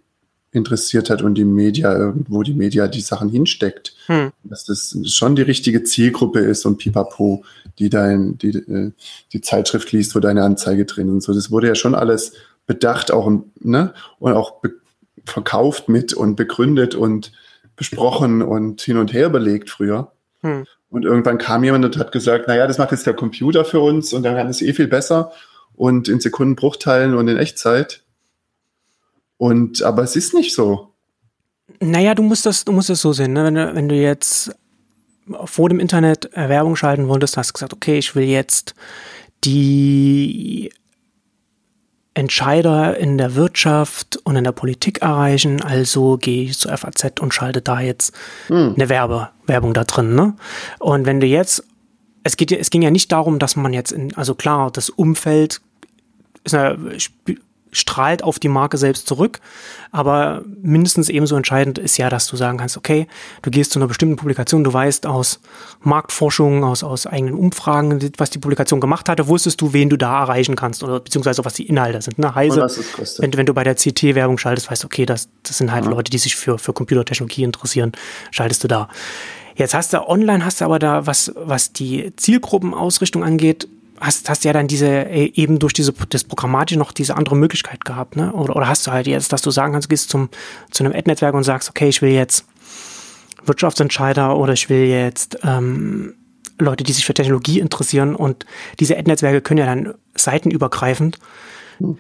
interessiert hat und die Media irgendwo die Media die Sachen hinsteckt. Hm. Dass das schon die richtige Zielgruppe ist und pipapo, die dein, die, äh, die Zeitschrift liest, wo deine Anzeige drin und so. Das wurde ja schon alles bedacht auch, ne? Und auch verkauft mit und begründet und besprochen und hin und her überlegt früher. Hm. Und irgendwann kam jemand und hat gesagt, naja, das macht jetzt der Computer für uns und dann kann es eh viel besser und in Sekundenbruchteilen und in Echtzeit. Und, aber es ist nicht so. Naja, du musst das, du musst es so sehen, ne? wenn, du, wenn du jetzt vor dem Internet Werbung schalten wolltest, hast du gesagt, okay, ich will jetzt die Entscheider in der Wirtschaft und in der Politik erreichen, also gehe ich zur FAZ und schalte da jetzt hm. eine Werbe, Werbung da drin. Ne? Und wenn du jetzt, es geht es ging ja nicht darum, dass man jetzt in, also klar, das Umfeld ist eine, strahlt auf die Marke selbst zurück. Aber mindestens ebenso entscheidend ist ja, dass du sagen kannst, okay, du gehst zu einer bestimmten Publikation, du weißt aus Marktforschung, aus, aus eigenen Umfragen, was die Publikation gemacht hatte, wusstest du, wen du da erreichen kannst oder beziehungsweise was die Inhalte sind. Ne? Heise, wenn, wenn du bei der CT-Werbung schaltest, weißt du, okay, das, das sind halt ja. Leute, die sich für, für Computertechnologie interessieren, schaltest du da. Jetzt hast du online, hast du aber da, was, was die Zielgruppenausrichtung angeht, hast, hast ja dann diese, äh, eben durch diese, das Programmatische noch diese andere Möglichkeit gehabt, ne? Oder, oder hast du halt jetzt, dass du sagen kannst, gehst zum, zu einem Ad-Netzwerk und sagst, okay, ich will jetzt Wirtschaftsentscheider oder ich will jetzt ähm, Leute, die sich für Technologie interessieren und diese Ad-Netzwerke können ja dann seitenübergreifend hm.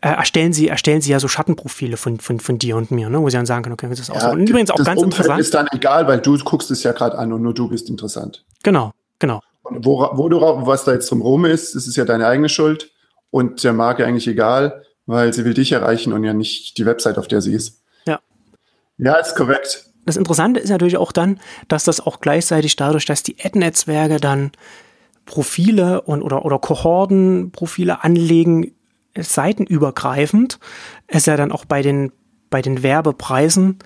erstellen sie, erstellen sie ja so Schattenprofile von, von, von dir und mir, ne? wo sie dann sagen können, okay, das ist auch ja, so. Und übrigens auch das ganz Umfeld interessant. ist dann egal, weil du guckst es ja gerade an und nur du bist interessant. Genau, genau. Und wo, wo du, was da jetzt drum rum ist, das ist ja deine eigene Schuld und der Marke eigentlich egal, weil sie will dich erreichen und ja nicht die Website, auf der sie ist. Ja. Ja, ist korrekt. Das Interessante ist natürlich auch dann, dass das auch gleichzeitig dadurch, dass die Ad-Netzwerke dann Profile und oder, oder Kohortenprofile anlegen, seitenübergreifend, es ja dann auch bei den, bei den Werbepreisen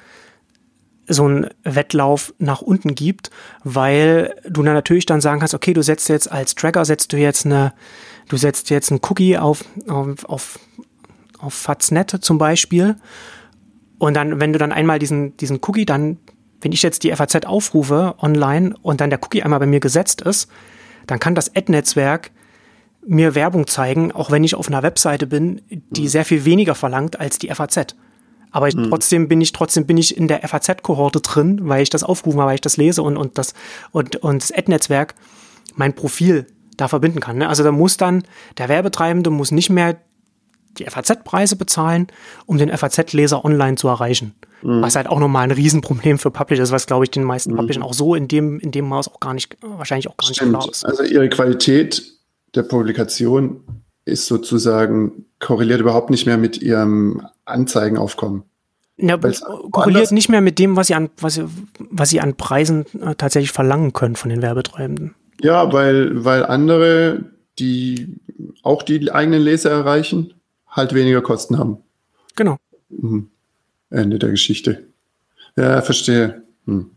so ein Wettlauf nach unten gibt, weil du dann natürlich dann sagen kannst, okay, du setzt jetzt als Tracker, setzt du jetzt eine, du setzt jetzt ein Cookie auf, auf, auf, auf Faznet zum Beispiel. Und dann, wenn du dann einmal diesen, diesen Cookie dann, wenn ich jetzt die FAZ aufrufe online und dann der Cookie einmal bei mir gesetzt ist, dann kann das Ad-Netzwerk mir Werbung zeigen, auch wenn ich auf einer Webseite bin, die mhm. sehr viel weniger verlangt als die FAZ. Aber ich, mhm. trotzdem bin ich, trotzdem bin ich in der FAZ-Kohorte drin, weil ich das aufgerufen habe, weil ich das lese und, und das, und, und das Ad-Netzwerk mein Profil da verbinden kann. Ne? Also da muss dann, der Werbetreibende muss nicht mehr die FAZ-Preise bezahlen, um den FAZ-Leser online zu erreichen. Mhm. Was halt auch nochmal ein Riesenproblem für Publisher ist, was glaube ich den meisten mhm. Publishern auch so in dem, in dem Maß auch gar nicht, wahrscheinlich auch gar Stimmt. nicht klar ist. Also ihre Qualität der Publikation ist sozusagen korreliert überhaupt nicht mehr mit ihrem Anzeigenaufkommen. Ja, korreliert nicht mehr mit dem, was sie an, was sie, was sie an Preisen äh, tatsächlich verlangen können von den Werbetreibenden. Ja, weil, weil andere, die auch die eigenen Leser erreichen, halt weniger Kosten haben. Genau. Mhm. Ende der Geschichte. Ja, verstehe. Hm.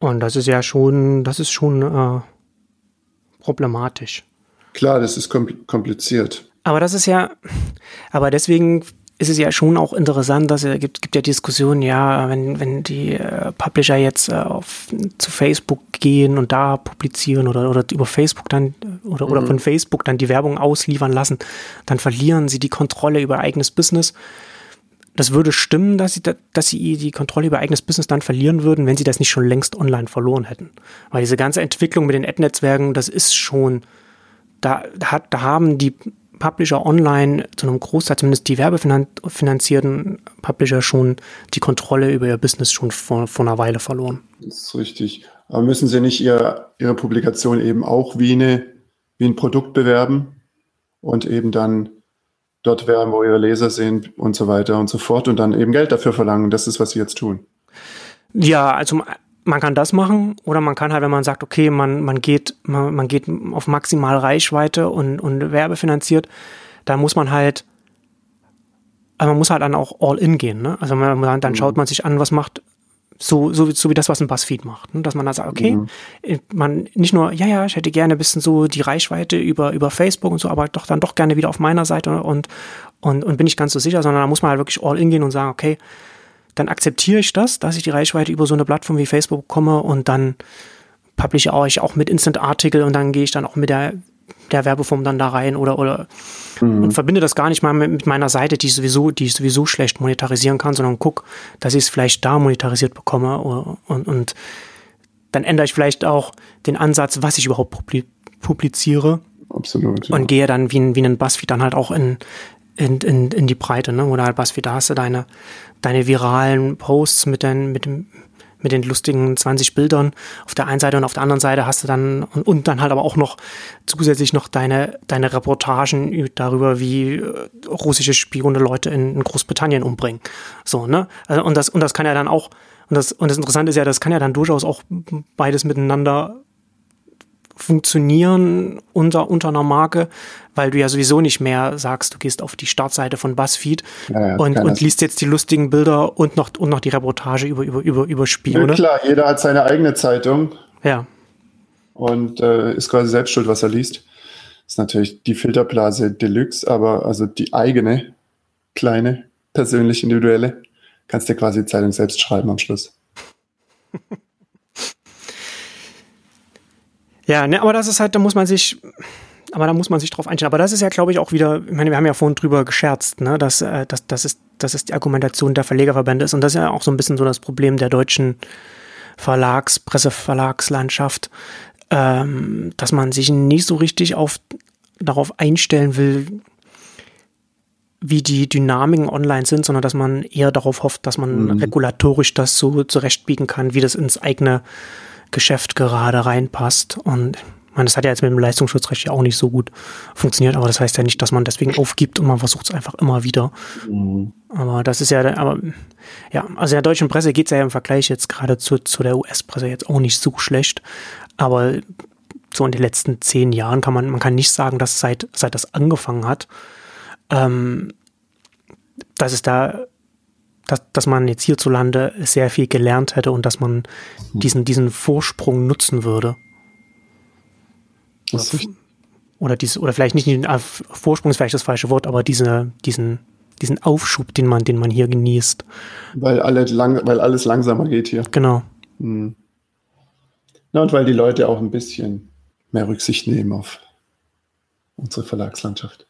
Und das ist ja schon, das ist schon äh, problematisch. Klar, das ist kompliziert. Aber das ist ja, aber deswegen ist es ja schon auch interessant, dass es gibt, gibt ja Diskussionen, ja, wenn, wenn die äh, Publisher jetzt äh, auf, zu Facebook gehen und da publizieren oder, oder über Facebook dann oder, mhm. oder von Facebook dann die Werbung ausliefern lassen, dann verlieren sie die Kontrolle über eigenes Business. Das würde stimmen, dass sie, dass sie die Kontrolle über eigenes Business dann verlieren würden, wenn sie das nicht schon längst online verloren hätten. Weil diese ganze Entwicklung mit den Ad-Netzwerken, das ist schon, da, da, da haben die Publisher online, zu einem Großteil zumindest die werbefinanzierten Publisher schon die Kontrolle über ihr Business schon vor, vor einer Weile verloren. Das ist richtig. Aber müssen sie nicht ihr, ihre Publikation eben auch wie, eine, wie ein Produkt bewerben und eben dann dort werben, wo ihre Leser sind und so weiter und so fort und dann eben Geld dafür verlangen? Das ist, was sie jetzt tun. Ja, also man kann das machen oder man kann halt, wenn man sagt, okay, man, man geht, man, man geht auf maximal Reichweite und, und werbefinanziert, da muss man halt, also man muss halt dann auch all in gehen, ne? Also man, dann schaut mhm. man sich an, was macht, so, so, so wie das, was ein Buzzfeed macht, ne? dass man da sagt, okay, mhm. man nicht nur, ja, ja, ich hätte gerne ein bisschen so die Reichweite über, über Facebook und so, aber doch dann doch gerne wieder auf meiner Seite und, und, und bin ich ganz so sicher, sondern da muss man halt wirklich all in gehen und sagen, okay, dann akzeptiere ich das, dass ich die Reichweite über so eine Plattform wie Facebook bekomme und dann publische ich auch mit Instant-Artikel und dann gehe ich dann auch mit der, der Werbeform dann da rein oder, oder mhm. und verbinde das gar nicht mal mit, mit, meiner Seite, die ich sowieso, die ich sowieso schlecht monetarisieren kann, sondern guck, dass ich es vielleicht da monetarisiert bekomme und, und dann ändere ich vielleicht auch den Ansatz, was ich überhaupt publiziere. Absolut. Ja. Und gehe dann wie ein, wie ein Buzzfeed dann halt auch in, in, in, in die Breite, ne? Oder halt Buzzfeed, da hast du deine, deine viralen Posts mit den, mit dem, mit den lustigen 20 Bildern auf der einen Seite und auf der anderen Seite hast du dann und, und dann halt aber auch noch zusätzlich noch deine, deine Reportagen darüber, wie äh, russische Spione Leute in, in, Großbritannien umbringen. So, ne? Also, und das, und das kann ja dann auch, und das, und das Interessante ist ja, das kann ja dann durchaus auch beides miteinander funktionieren unter, unter einer Marke, weil du ja sowieso nicht mehr sagst, du gehst auf die Startseite von BuzzFeed ja, ja, und, und liest jetzt die lustigen Bilder und noch, und noch die Reportage über, über, über, über Spione. Ja, klar, jeder hat seine eigene Zeitung. Ja. Und äh, ist quasi selbst schuld, was er liest. Das ist natürlich die Filterblase Deluxe, aber also die eigene, kleine, persönlich individuelle, kannst dir quasi die Zeitung selbst schreiben am Schluss. Ja, ne, aber das ist halt, da muss man sich, aber da muss man sich drauf einstellen. Aber das ist ja, glaube ich, auch wieder, ich meine, wir haben ja vorhin drüber gescherzt, ne, dass, äh, dass, dass, es, dass es die Argumentation der Verlegerverbände ist. Und das ist ja auch so ein bisschen so das Problem der deutschen Verlags-, Presseverlagslandschaft, ähm, dass man sich nicht so richtig auf, darauf einstellen will, wie die Dynamiken online sind, sondern dass man eher darauf hofft, dass man mhm. regulatorisch das so zurechtbiegen kann, wie das ins eigene Geschäft gerade reinpasst. Und ich meine, das hat ja jetzt mit dem Leistungsschutzrecht ja auch nicht so gut funktioniert, aber das heißt ja nicht, dass man deswegen aufgibt und man versucht es einfach immer wieder. Mhm. Aber das ist ja, aber ja, also der deutschen Presse geht es ja im Vergleich jetzt gerade zu, zu der US-Presse jetzt auch nicht so schlecht. Aber so in den letzten zehn Jahren kann man, man kann nicht sagen, dass seit, seit das angefangen hat, ähm, dass es da dass, dass man jetzt hierzulande sehr viel gelernt hätte und dass man diesen, diesen Vorsprung nutzen würde. Oder, oder, dies, oder vielleicht nicht Vorsprung ist vielleicht das falsche Wort, aber diese, diesen, diesen Aufschub, den man, den man hier genießt. Weil, alle lang, weil alles langsamer geht hier. Genau. Hm. Na, und weil die Leute auch ein bisschen mehr Rücksicht nehmen auf unsere Verlagslandschaft.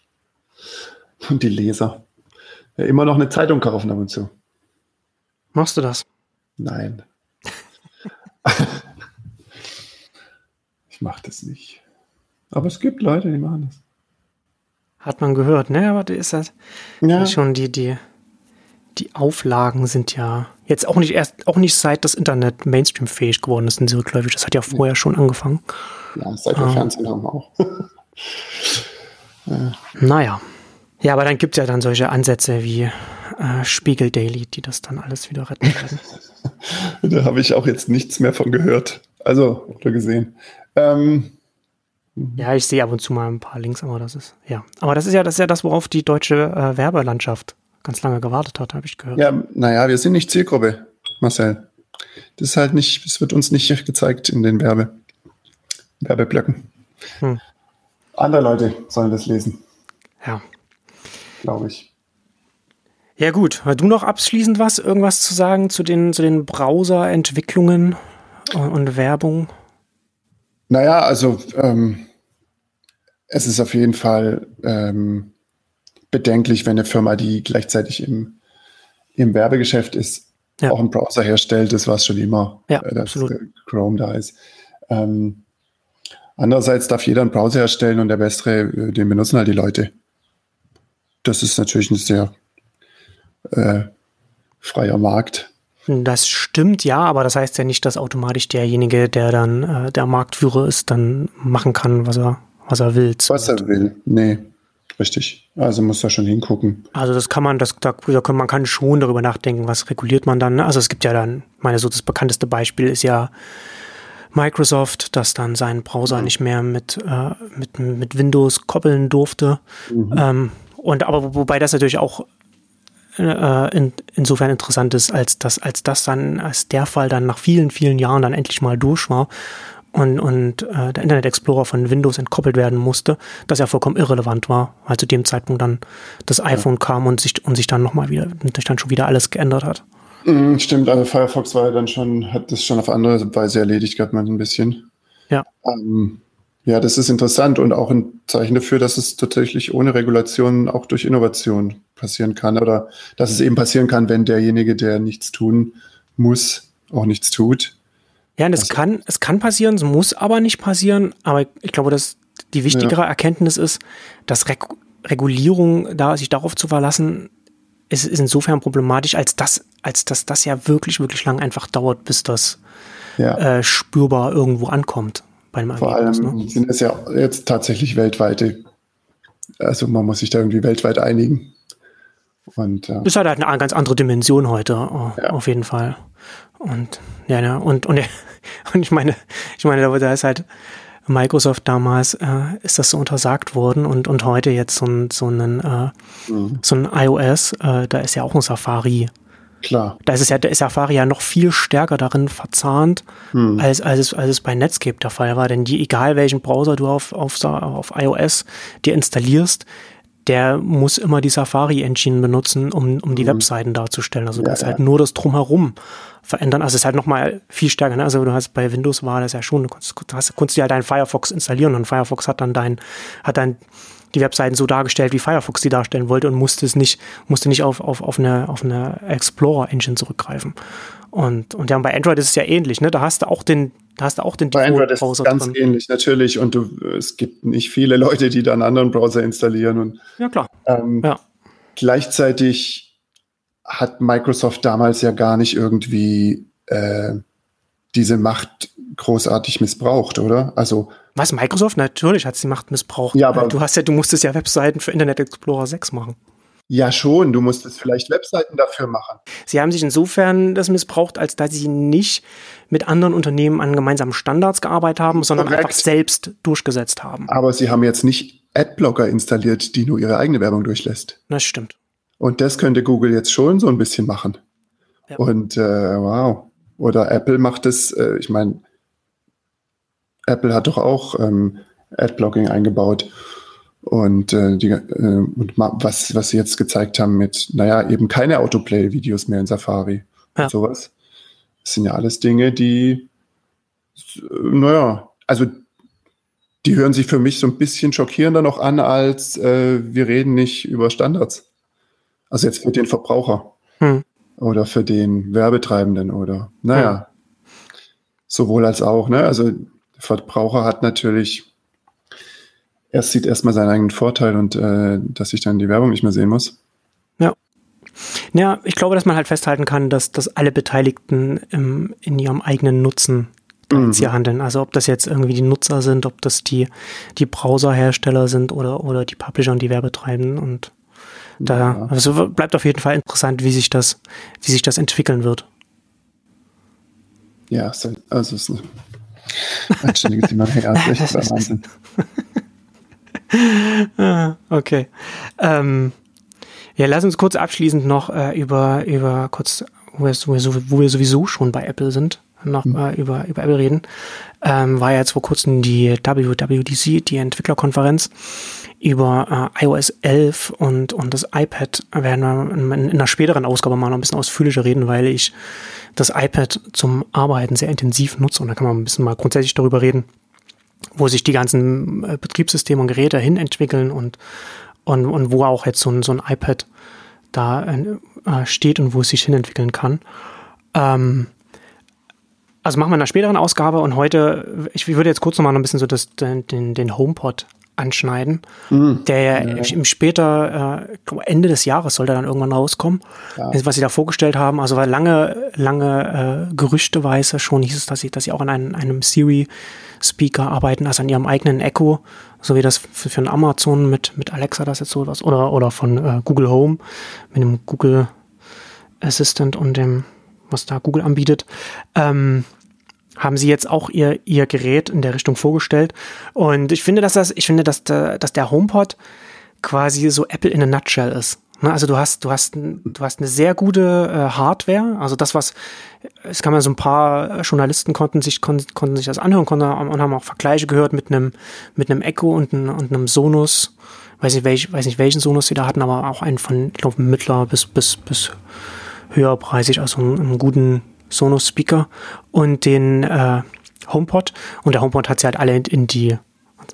Und die Leser. Ja, immer noch eine Zeitung kaufen ab und zu. Machst du das? Nein. ich mache das nicht. Aber es gibt Leute, die machen das. hat man gehört, ne? Aber ist das ja. schon die, die, die Auflagen sind ja jetzt auch nicht erst, auch nicht seit das Internet Mainstream-fähig geworden ist, sind sie rückläufig. Das hat ja vorher schon angefangen. Ja, seit wir ah. Fernsehen haben auch. ja. Naja. Ja, aber dann gibt es ja dann solche Ansätze wie äh, Spiegel Daily, die das dann alles wieder retten werden. da habe ich auch jetzt nichts mehr von gehört. Also, oder gesehen. Ähm, ja, ich sehe ab und zu mal ein paar Links, aber das ist, ja. Aber das ist ja das, ist ja das worauf die deutsche äh, Werbelandschaft ganz lange gewartet hat, habe ich gehört. Ja, naja, wir sind nicht Zielgruppe, Marcel. Das ist halt nicht, es wird uns nicht gezeigt in den Werbe, Werbeblöcken. Hm. Andere Leute sollen das lesen. Ja. Glaube ich. Ja, gut. Hast du noch abschließend was, irgendwas zu sagen zu den, zu den Browser-Entwicklungen und, und Werbung? Naja, also ähm, es ist auf jeden Fall ähm, bedenklich, wenn eine Firma, die gleichzeitig im, im Werbegeschäft ist, ja. auch einen Browser herstellt. Das war es schon immer, ja, äh, dass absolut. Chrome da ist. Ähm, andererseits darf jeder einen Browser herstellen und der bessere, äh, den benutzen halt die Leute. Das ist natürlich ein sehr äh, freier Markt. Das stimmt, ja, aber das heißt ja nicht, dass automatisch derjenige, der dann äh, der Marktführer ist, dann machen kann, was er, was er will. Was er will, nee. Richtig. Also muss da schon hingucken. Also das kann man, das, da, man kann schon darüber nachdenken, was reguliert man dann. Also es gibt ja dann, meine so das bekannteste Beispiel ist ja Microsoft, das dann seinen Browser mhm. nicht mehr mit, äh, mit, mit Windows koppeln durfte. Mhm. Ähm, und aber wobei das natürlich auch äh, in, insofern interessant ist, als dass als das dann, als der Fall dann nach vielen, vielen Jahren dann endlich mal durch war und, und äh, der Internet Explorer von Windows entkoppelt werden musste, das ja vollkommen irrelevant war, weil zu dem Zeitpunkt dann das iPhone ja. kam und sich und sich dann nochmal wieder, sich dann schon wieder alles geändert hat. Mhm, stimmt, also Firefox war ja dann schon, hat das schon auf andere Weise erledigt gehabt, man ein bisschen. Ja. Ähm, ja, das ist interessant und auch ein Zeichen dafür, dass es tatsächlich ohne Regulation auch durch Innovation passieren kann oder dass es eben passieren kann, wenn derjenige, der nichts tun muss, auch nichts tut. Ja, und es also, kann, es kann passieren, es muss aber nicht passieren. Aber ich glaube, dass die wichtigere ja. Erkenntnis ist, dass Reg Regulierung, da sich darauf zu verlassen, ist, ist insofern problematisch, als dass, als dass das ja wirklich, wirklich lang einfach dauert, bis das ja. äh, spürbar irgendwo ankommt einem Vor allem ne? sind es ja jetzt tatsächlich weltweite, also man muss sich da irgendwie weltweit einigen. Und, äh, das hat halt eine ganz andere Dimension heute, äh, ja. auf jeden Fall. Und ja, ne, und, und, und ich meine, ich meine, da ist halt Microsoft damals, äh, ist das so untersagt worden und, und heute jetzt so ein, so ein, äh, mhm. so ein iOS, äh, da ist ja auch ein Safari. Klar. Da ist es ja, da ist Safari ja noch viel stärker darin verzahnt, mhm. als, als, es, als es bei Netscape der Fall war. Denn die, egal welchen Browser du auf, auf, auf iOS dir installierst, der muss immer die Safari-Engine benutzen, um, um die mhm. Webseiten darzustellen. Also ja, das ist halt nur das Drumherum verändern. Also es ist halt nochmal viel stärker. Ne? Also du hast bei Windows war das ja schon, du konntest, du hast, konntest dir halt deinen Firefox installieren und Firefox hat dann dein, hat dann die Webseiten so dargestellt, wie Firefox die darstellen wollte und musste es nicht, musste nicht auf, auf, auf eine, auf eine Explorer-Engine zurückgreifen. Und, und ja, bei Android ist es ja ähnlich, ne? Da hast du auch den, da hast du auch den Bei Android ist es ganz drin. ähnlich, natürlich. Und du, es gibt nicht viele Leute, die da einen anderen Browser installieren. Und, ja, klar. Ähm, ja. Gleichzeitig hat Microsoft damals ja gar nicht irgendwie äh, diese Macht großartig missbraucht, oder? Also was Microsoft natürlich hat sie Macht missbraucht. Ja, aber du hast ja, du musstest ja Webseiten für Internet Explorer 6 machen. Ja, schon. Du musstest vielleicht Webseiten dafür machen. Sie haben sich insofern das missbraucht, als dass sie nicht mit anderen Unternehmen an gemeinsamen Standards gearbeitet haben, sondern Korrekt. einfach selbst durchgesetzt haben. Aber sie haben jetzt nicht Adblocker installiert, die nur ihre eigene Werbung durchlässt. Das stimmt. Und das könnte Google jetzt schon so ein bisschen machen. Ja. Und äh, wow. Oder Apple macht es, äh, ich meine, Apple hat doch auch ähm, Adblocking eingebaut. Und, äh, die, äh, und was, was sie jetzt gezeigt haben mit, naja, eben keine Autoplay-Videos mehr in Safari ja. und sowas. Das sind ja alles Dinge, die, naja, also die hören sich für mich so ein bisschen schockierender noch an, als äh, wir reden nicht über Standards. Also jetzt für den Verbraucher hm. Oder für den Werbetreibenden oder, naja, sowohl als auch, ne? Also der Verbraucher hat natürlich er sieht erstmal seinen eigenen Vorteil und äh, dass ich dann die Werbung nicht mehr sehen muss. Ja. Ja, ich glaube, dass man halt festhalten kann, dass, dass alle Beteiligten im, in ihrem eigenen Nutzen mhm. hier handeln. Also ob das jetzt irgendwie die Nutzer sind, ob das die, die Browserhersteller sind oder, oder die Publisher und die Werbetreibenden und da, also bleibt auf jeden Fall interessant, wie sich das, wie sich das entwickeln wird. Ja, also es ist eine anständige Thema. Ja, echt Wahnsinn. ah, okay. Ähm, ja, lass uns kurz abschließend noch äh, über, über kurz, wo wir, wo wir sowieso schon bei Apple sind, noch mhm. äh, über, über Apple reden. Ähm, war ja jetzt vor kurzem die WWDC, die Entwicklerkonferenz über äh, iOS 11 und, und das iPad werden wir in, in einer späteren Ausgabe mal noch ein bisschen ausführlicher reden, weil ich das iPad zum Arbeiten sehr intensiv nutze und da kann man ein bisschen mal grundsätzlich darüber reden, wo sich die ganzen äh, Betriebssysteme und Geräte hin entwickeln und, und, und wo auch jetzt so ein, so ein iPad da äh, steht und wo es sich hin entwickeln kann. Ähm, also machen wir in einer späteren Ausgabe und heute, ich würde jetzt kurz nochmal ein bisschen so das, den, den, den HomePod anschneiden, mhm. der ja, ja, im später, äh, Ende des Jahres soll der dann irgendwann rauskommen, ja. was sie da vorgestellt haben. Also weil lange, lange äh, gerüchteweise schon hieß es, dass sie, dass sie auch an einem, einem Siri-Speaker arbeiten, also an ihrem eigenen Echo, so wie das für, für Amazon mit, mit Alexa das jetzt so was, oder, oder von äh, Google Home mit dem Google Assistant und dem, was da Google anbietet. Ähm, haben sie jetzt auch ihr, ihr Gerät in der Richtung vorgestellt. Und ich finde, dass das, ich finde, dass der, dass der HomePod quasi so Apple in a nutshell ist. Ne, also du hast, du hast, du hast eine sehr gute äh, Hardware. Also das, was, es kann man so ein paar Journalisten konnten sich, konnten, konnten sich das anhören konnten, und haben auch Vergleiche gehört mit einem, mit einem Echo und, ein, und einem Sonos. Weiß nicht, welch, weiß nicht, welchen Sonos sie da hatten, aber auch einen von, ich glaube, mittler bis, bis, bis höherpreisig, also einen, einen guten Sonos Speaker und den äh, HomePod. Und der HomePod hat sie halt alle in, die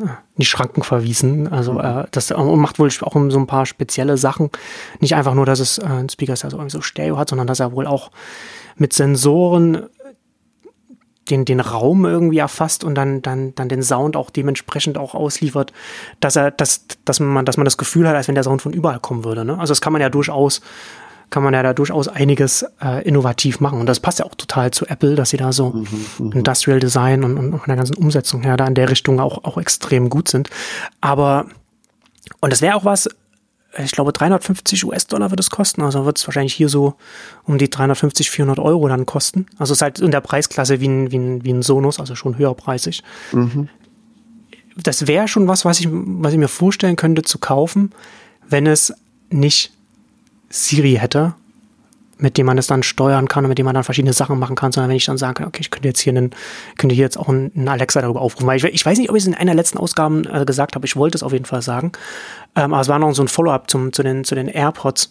in die Schranken verwiesen. Also mhm. äh, das macht wohl auch so ein paar spezielle Sachen. Nicht einfach nur, dass es äh, ein Speaker ist, der so irgendwie so Stereo hat, sondern dass er wohl auch mit Sensoren den, den Raum irgendwie erfasst und dann, dann, dann den Sound auch dementsprechend auch ausliefert, dass er, dass, dass man, dass man das Gefühl hat, als wenn der Sound von überall kommen würde. Ne? Also das kann man ja durchaus kann man ja da durchaus einiges äh, innovativ machen. Und das passt ja auch total zu Apple, dass sie da so mhm, mhm. Industrial Design und, und von der ganzen Umsetzung her da in der Richtung auch, auch extrem gut sind. Aber, und das wäre auch was, ich glaube 350 US-Dollar wird es kosten, also wird es wahrscheinlich hier so um die 350, 400 Euro dann kosten. Also es ist halt in der Preisklasse wie ein, wie ein, wie ein Sonos, also schon höherpreisig. Mhm. Das wäre schon was, was ich, was ich mir vorstellen könnte zu kaufen, wenn es nicht Siri hätte, mit dem man es dann steuern kann und mit dem man dann verschiedene Sachen machen kann, sondern wenn ich dann sage, okay, ich könnte jetzt hier einen, könnte hier jetzt auch einen Alexa darüber aufrufen, weil ich, ich weiß nicht, ob ich es in einer der letzten Ausgaben äh, gesagt habe, ich wollte es auf jeden Fall sagen, ähm, aber es war noch so ein Follow-up zum, zu den, zu den AirPods.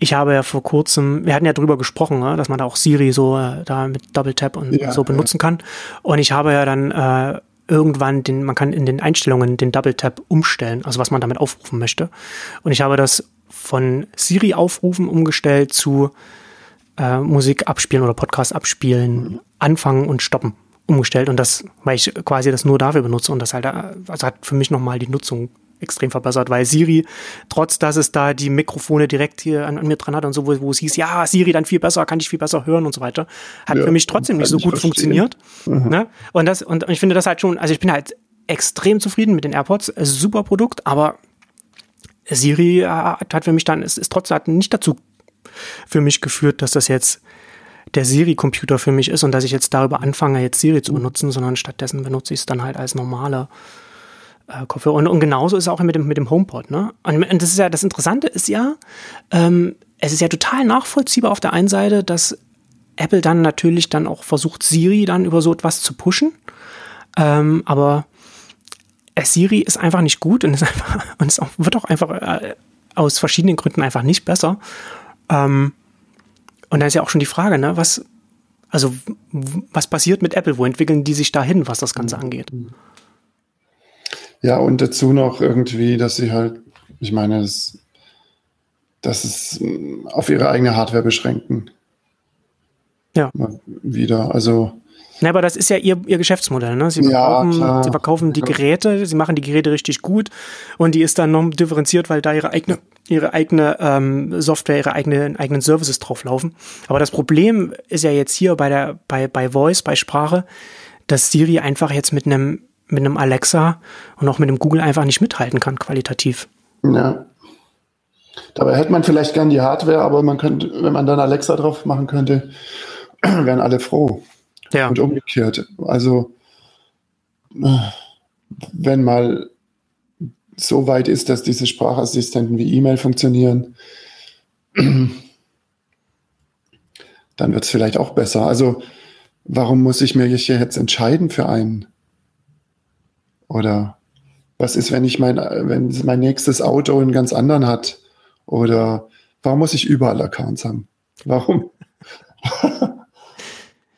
Ich habe ja vor kurzem, wir hatten ja drüber gesprochen, ne, dass man da auch Siri so äh, da mit Double Tap und ja, so benutzen kann. Und ich habe ja dann äh, irgendwann den, man kann in den Einstellungen den Double Tap umstellen, also was man damit aufrufen möchte. Und ich habe das von Siri aufrufen umgestellt zu äh, Musik abspielen oder Podcast abspielen, anfangen und stoppen umgestellt. Und das, weil ich quasi das nur dafür benutze und das halt, äh, also hat für mich nochmal die Nutzung extrem verbessert, weil Siri, trotz dass es da die Mikrofone direkt hier an, an mir dran hat und so, wo, wo, es hieß, ja, Siri dann viel besser, kann ich viel besser hören und so weiter, hat ja, für mich trotzdem nicht so gut verstehen. funktioniert. Mhm. Ne? Und das, und ich finde das halt schon, also ich bin halt extrem zufrieden mit den AirPods, super Produkt, aber Siri hat für mich dann, ist, ist trotzdem hat nicht dazu für mich geführt, dass das jetzt der Siri-Computer für mich ist und dass ich jetzt darüber anfange, jetzt Siri zu benutzen, sondern stattdessen benutze ich es dann halt als normale äh, Kopfhörer. Und, und genauso ist es auch mit dem, mit dem HomePod. Ne? Und, und das ist ja, das Interessante ist ja, ähm, es ist ja total nachvollziehbar auf der einen Seite, dass Apple dann natürlich dann auch versucht, Siri dann über so etwas zu pushen. Ähm, aber Siri ist einfach nicht gut und, einfach, und es wird auch einfach äh, aus verschiedenen Gründen einfach nicht besser. Ähm, und da ist ja auch schon die Frage, ne, was, also was passiert mit Apple? Wo entwickeln die sich dahin, was das Ganze angeht? Ja, und dazu noch irgendwie, dass sie halt, ich meine, das, das ist auf ihre eigene Hardware beschränken. Ja. Mal wieder. Also Na, aber das ist ja ihr, ihr Geschäftsmodell. Ne? Sie verkaufen, ja, sie verkaufen die Geräte, sie machen die Geräte richtig gut und die ist dann noch differenziert, weil da ihre eigene, ihre eigene ähm, Software, ihre eigene, eigenen Services drauflaufen. Aber das Problem ist ja jetzt hier bei der, bei, bei Voice, bei Sprache, dass Siri einfach jetzt mit einem, mit einem Alexa und auch mit einem Google einfach nicht mithalten kann, qualitativ. Ja. Dabei hätte man vielleicht gern die Hardware, aber man könnte, wenn man dann Alexa drauf machen könnte, wären alle froh. Ja. Und umgekehrt. Also, wenn mal so weit ist, dass diese Sprachassistenten wie E-Mail funktionieren, dann wird es vielleicht auch besser. Also, warum muss ich mir jetzt entscheiden für einen? Oder was ist, wenn ich mein, wenn mein nächstes Auto einen ganz anderen hat? Oder warum muss ich überall Accounts haben? Warum?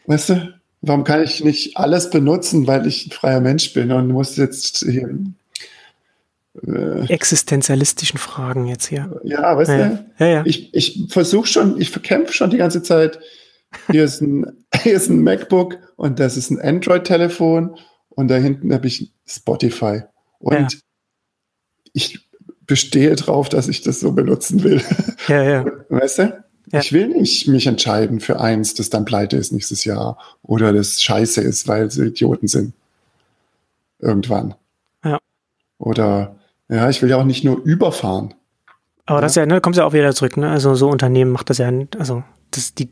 weißt du, warum kann ich nicht alles benutzen, weil ich ein freier Mensch bin und muss jetzt hier äh, existenzialistischen Fragen jetzt hier. Ja, weißt ja. du, ja, ja. ich, ich versuche schon, ich verkämpfe schon die ganze Zeit. Hier ist, ein, hier ist ein MacBook und das ist ein Android-Telefon und da hinten habe ich Spotify. Und ich bestehe drauf, dass ich das so benutzen will. Ja, ja. Weißt du? Ja. Ich will nicht mich entscheiden für eins, das dann pleite ist nächstes Jahr oder das scheiße ist, weil sie Idioten sind. Irgendwann. Ja. Oder, ja, ich will ja auch nicht nur überfahren. Aber ja. das ja, ne, kommt ja auch wieder zurück, ne? Also so Unternehmen macht das ja, also das, die,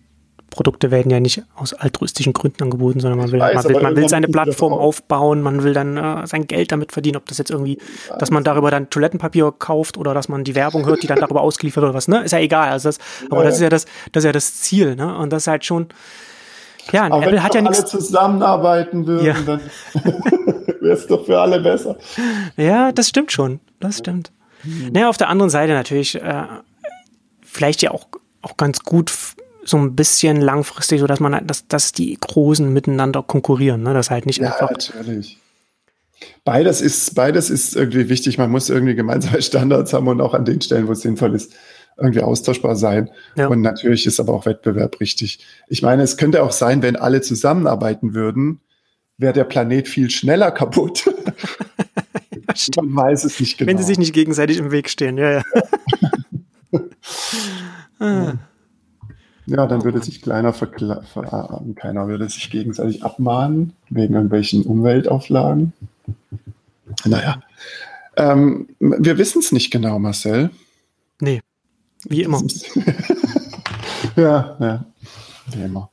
Produkte werden ja nicht aus altruistischen Gründen angeboten, sondern man will, weiß, man will, man will seine Plattform aufbauen, man will dann äh, sein Geld damit verdienen, ob das jetzt irgendwie, dass man darüber dann Toilettenpapier kauft oder dass man die Werbung hört, die dann darüber ausgeliefert wird oder was, ne? Ist ja egal. Also das, aber das ist ja das, das ist ja das Ziel, ne? Und das ist halt schon, ja, aber Apple wenn hat ja nichts. alle zusammenarbeiten würden, ja. dann wäre es doch für alle besser. Ja, das stimmt schon. Das stimmt. Mhm. Naja, auf der anderen Seite natürlich, äh, vielleicht ja auch, auch ganz gut so ein bisschen langfristig, so dass man, dass, dass die Großen miteinander konkurrieren, ne? Das halt nicht ja, einfach. Natürlich. Beides ist, beides ist irgendwie wichtig. Man muss irgendwie gemeinsame Standards haben und auch an den Stellen, wo es sinnvoll ist, irgendwie austauschbar sein. Ja. Und natürlich ist aber auch Wettbewerb richtig. Ich meine, es könnte auch sein, wenn alle zusammenarbeiten würden, wäre der Planet viel schneller kaputt. ja, Man weiß es nicht genau. Wenn sie sich nicht gegenseitig im Weg stehen, ja, ja. ah. Ja, dann würde sich kleiner verkla keiner würde sich gegenseitig abmahnen wegen irgendwelchen Umweltauflagen. Naja, ähm, wir wissen es nicht genau, Marcel. Nee, wie immer. ja, ja, wie immer.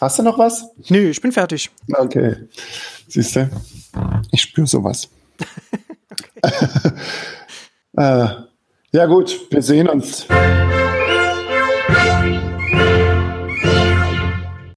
Hast du noch was? Nö, ich bin fertig. Okay. Siehst du, ich spüre sowas. äh, ja gut, wir sehen uns.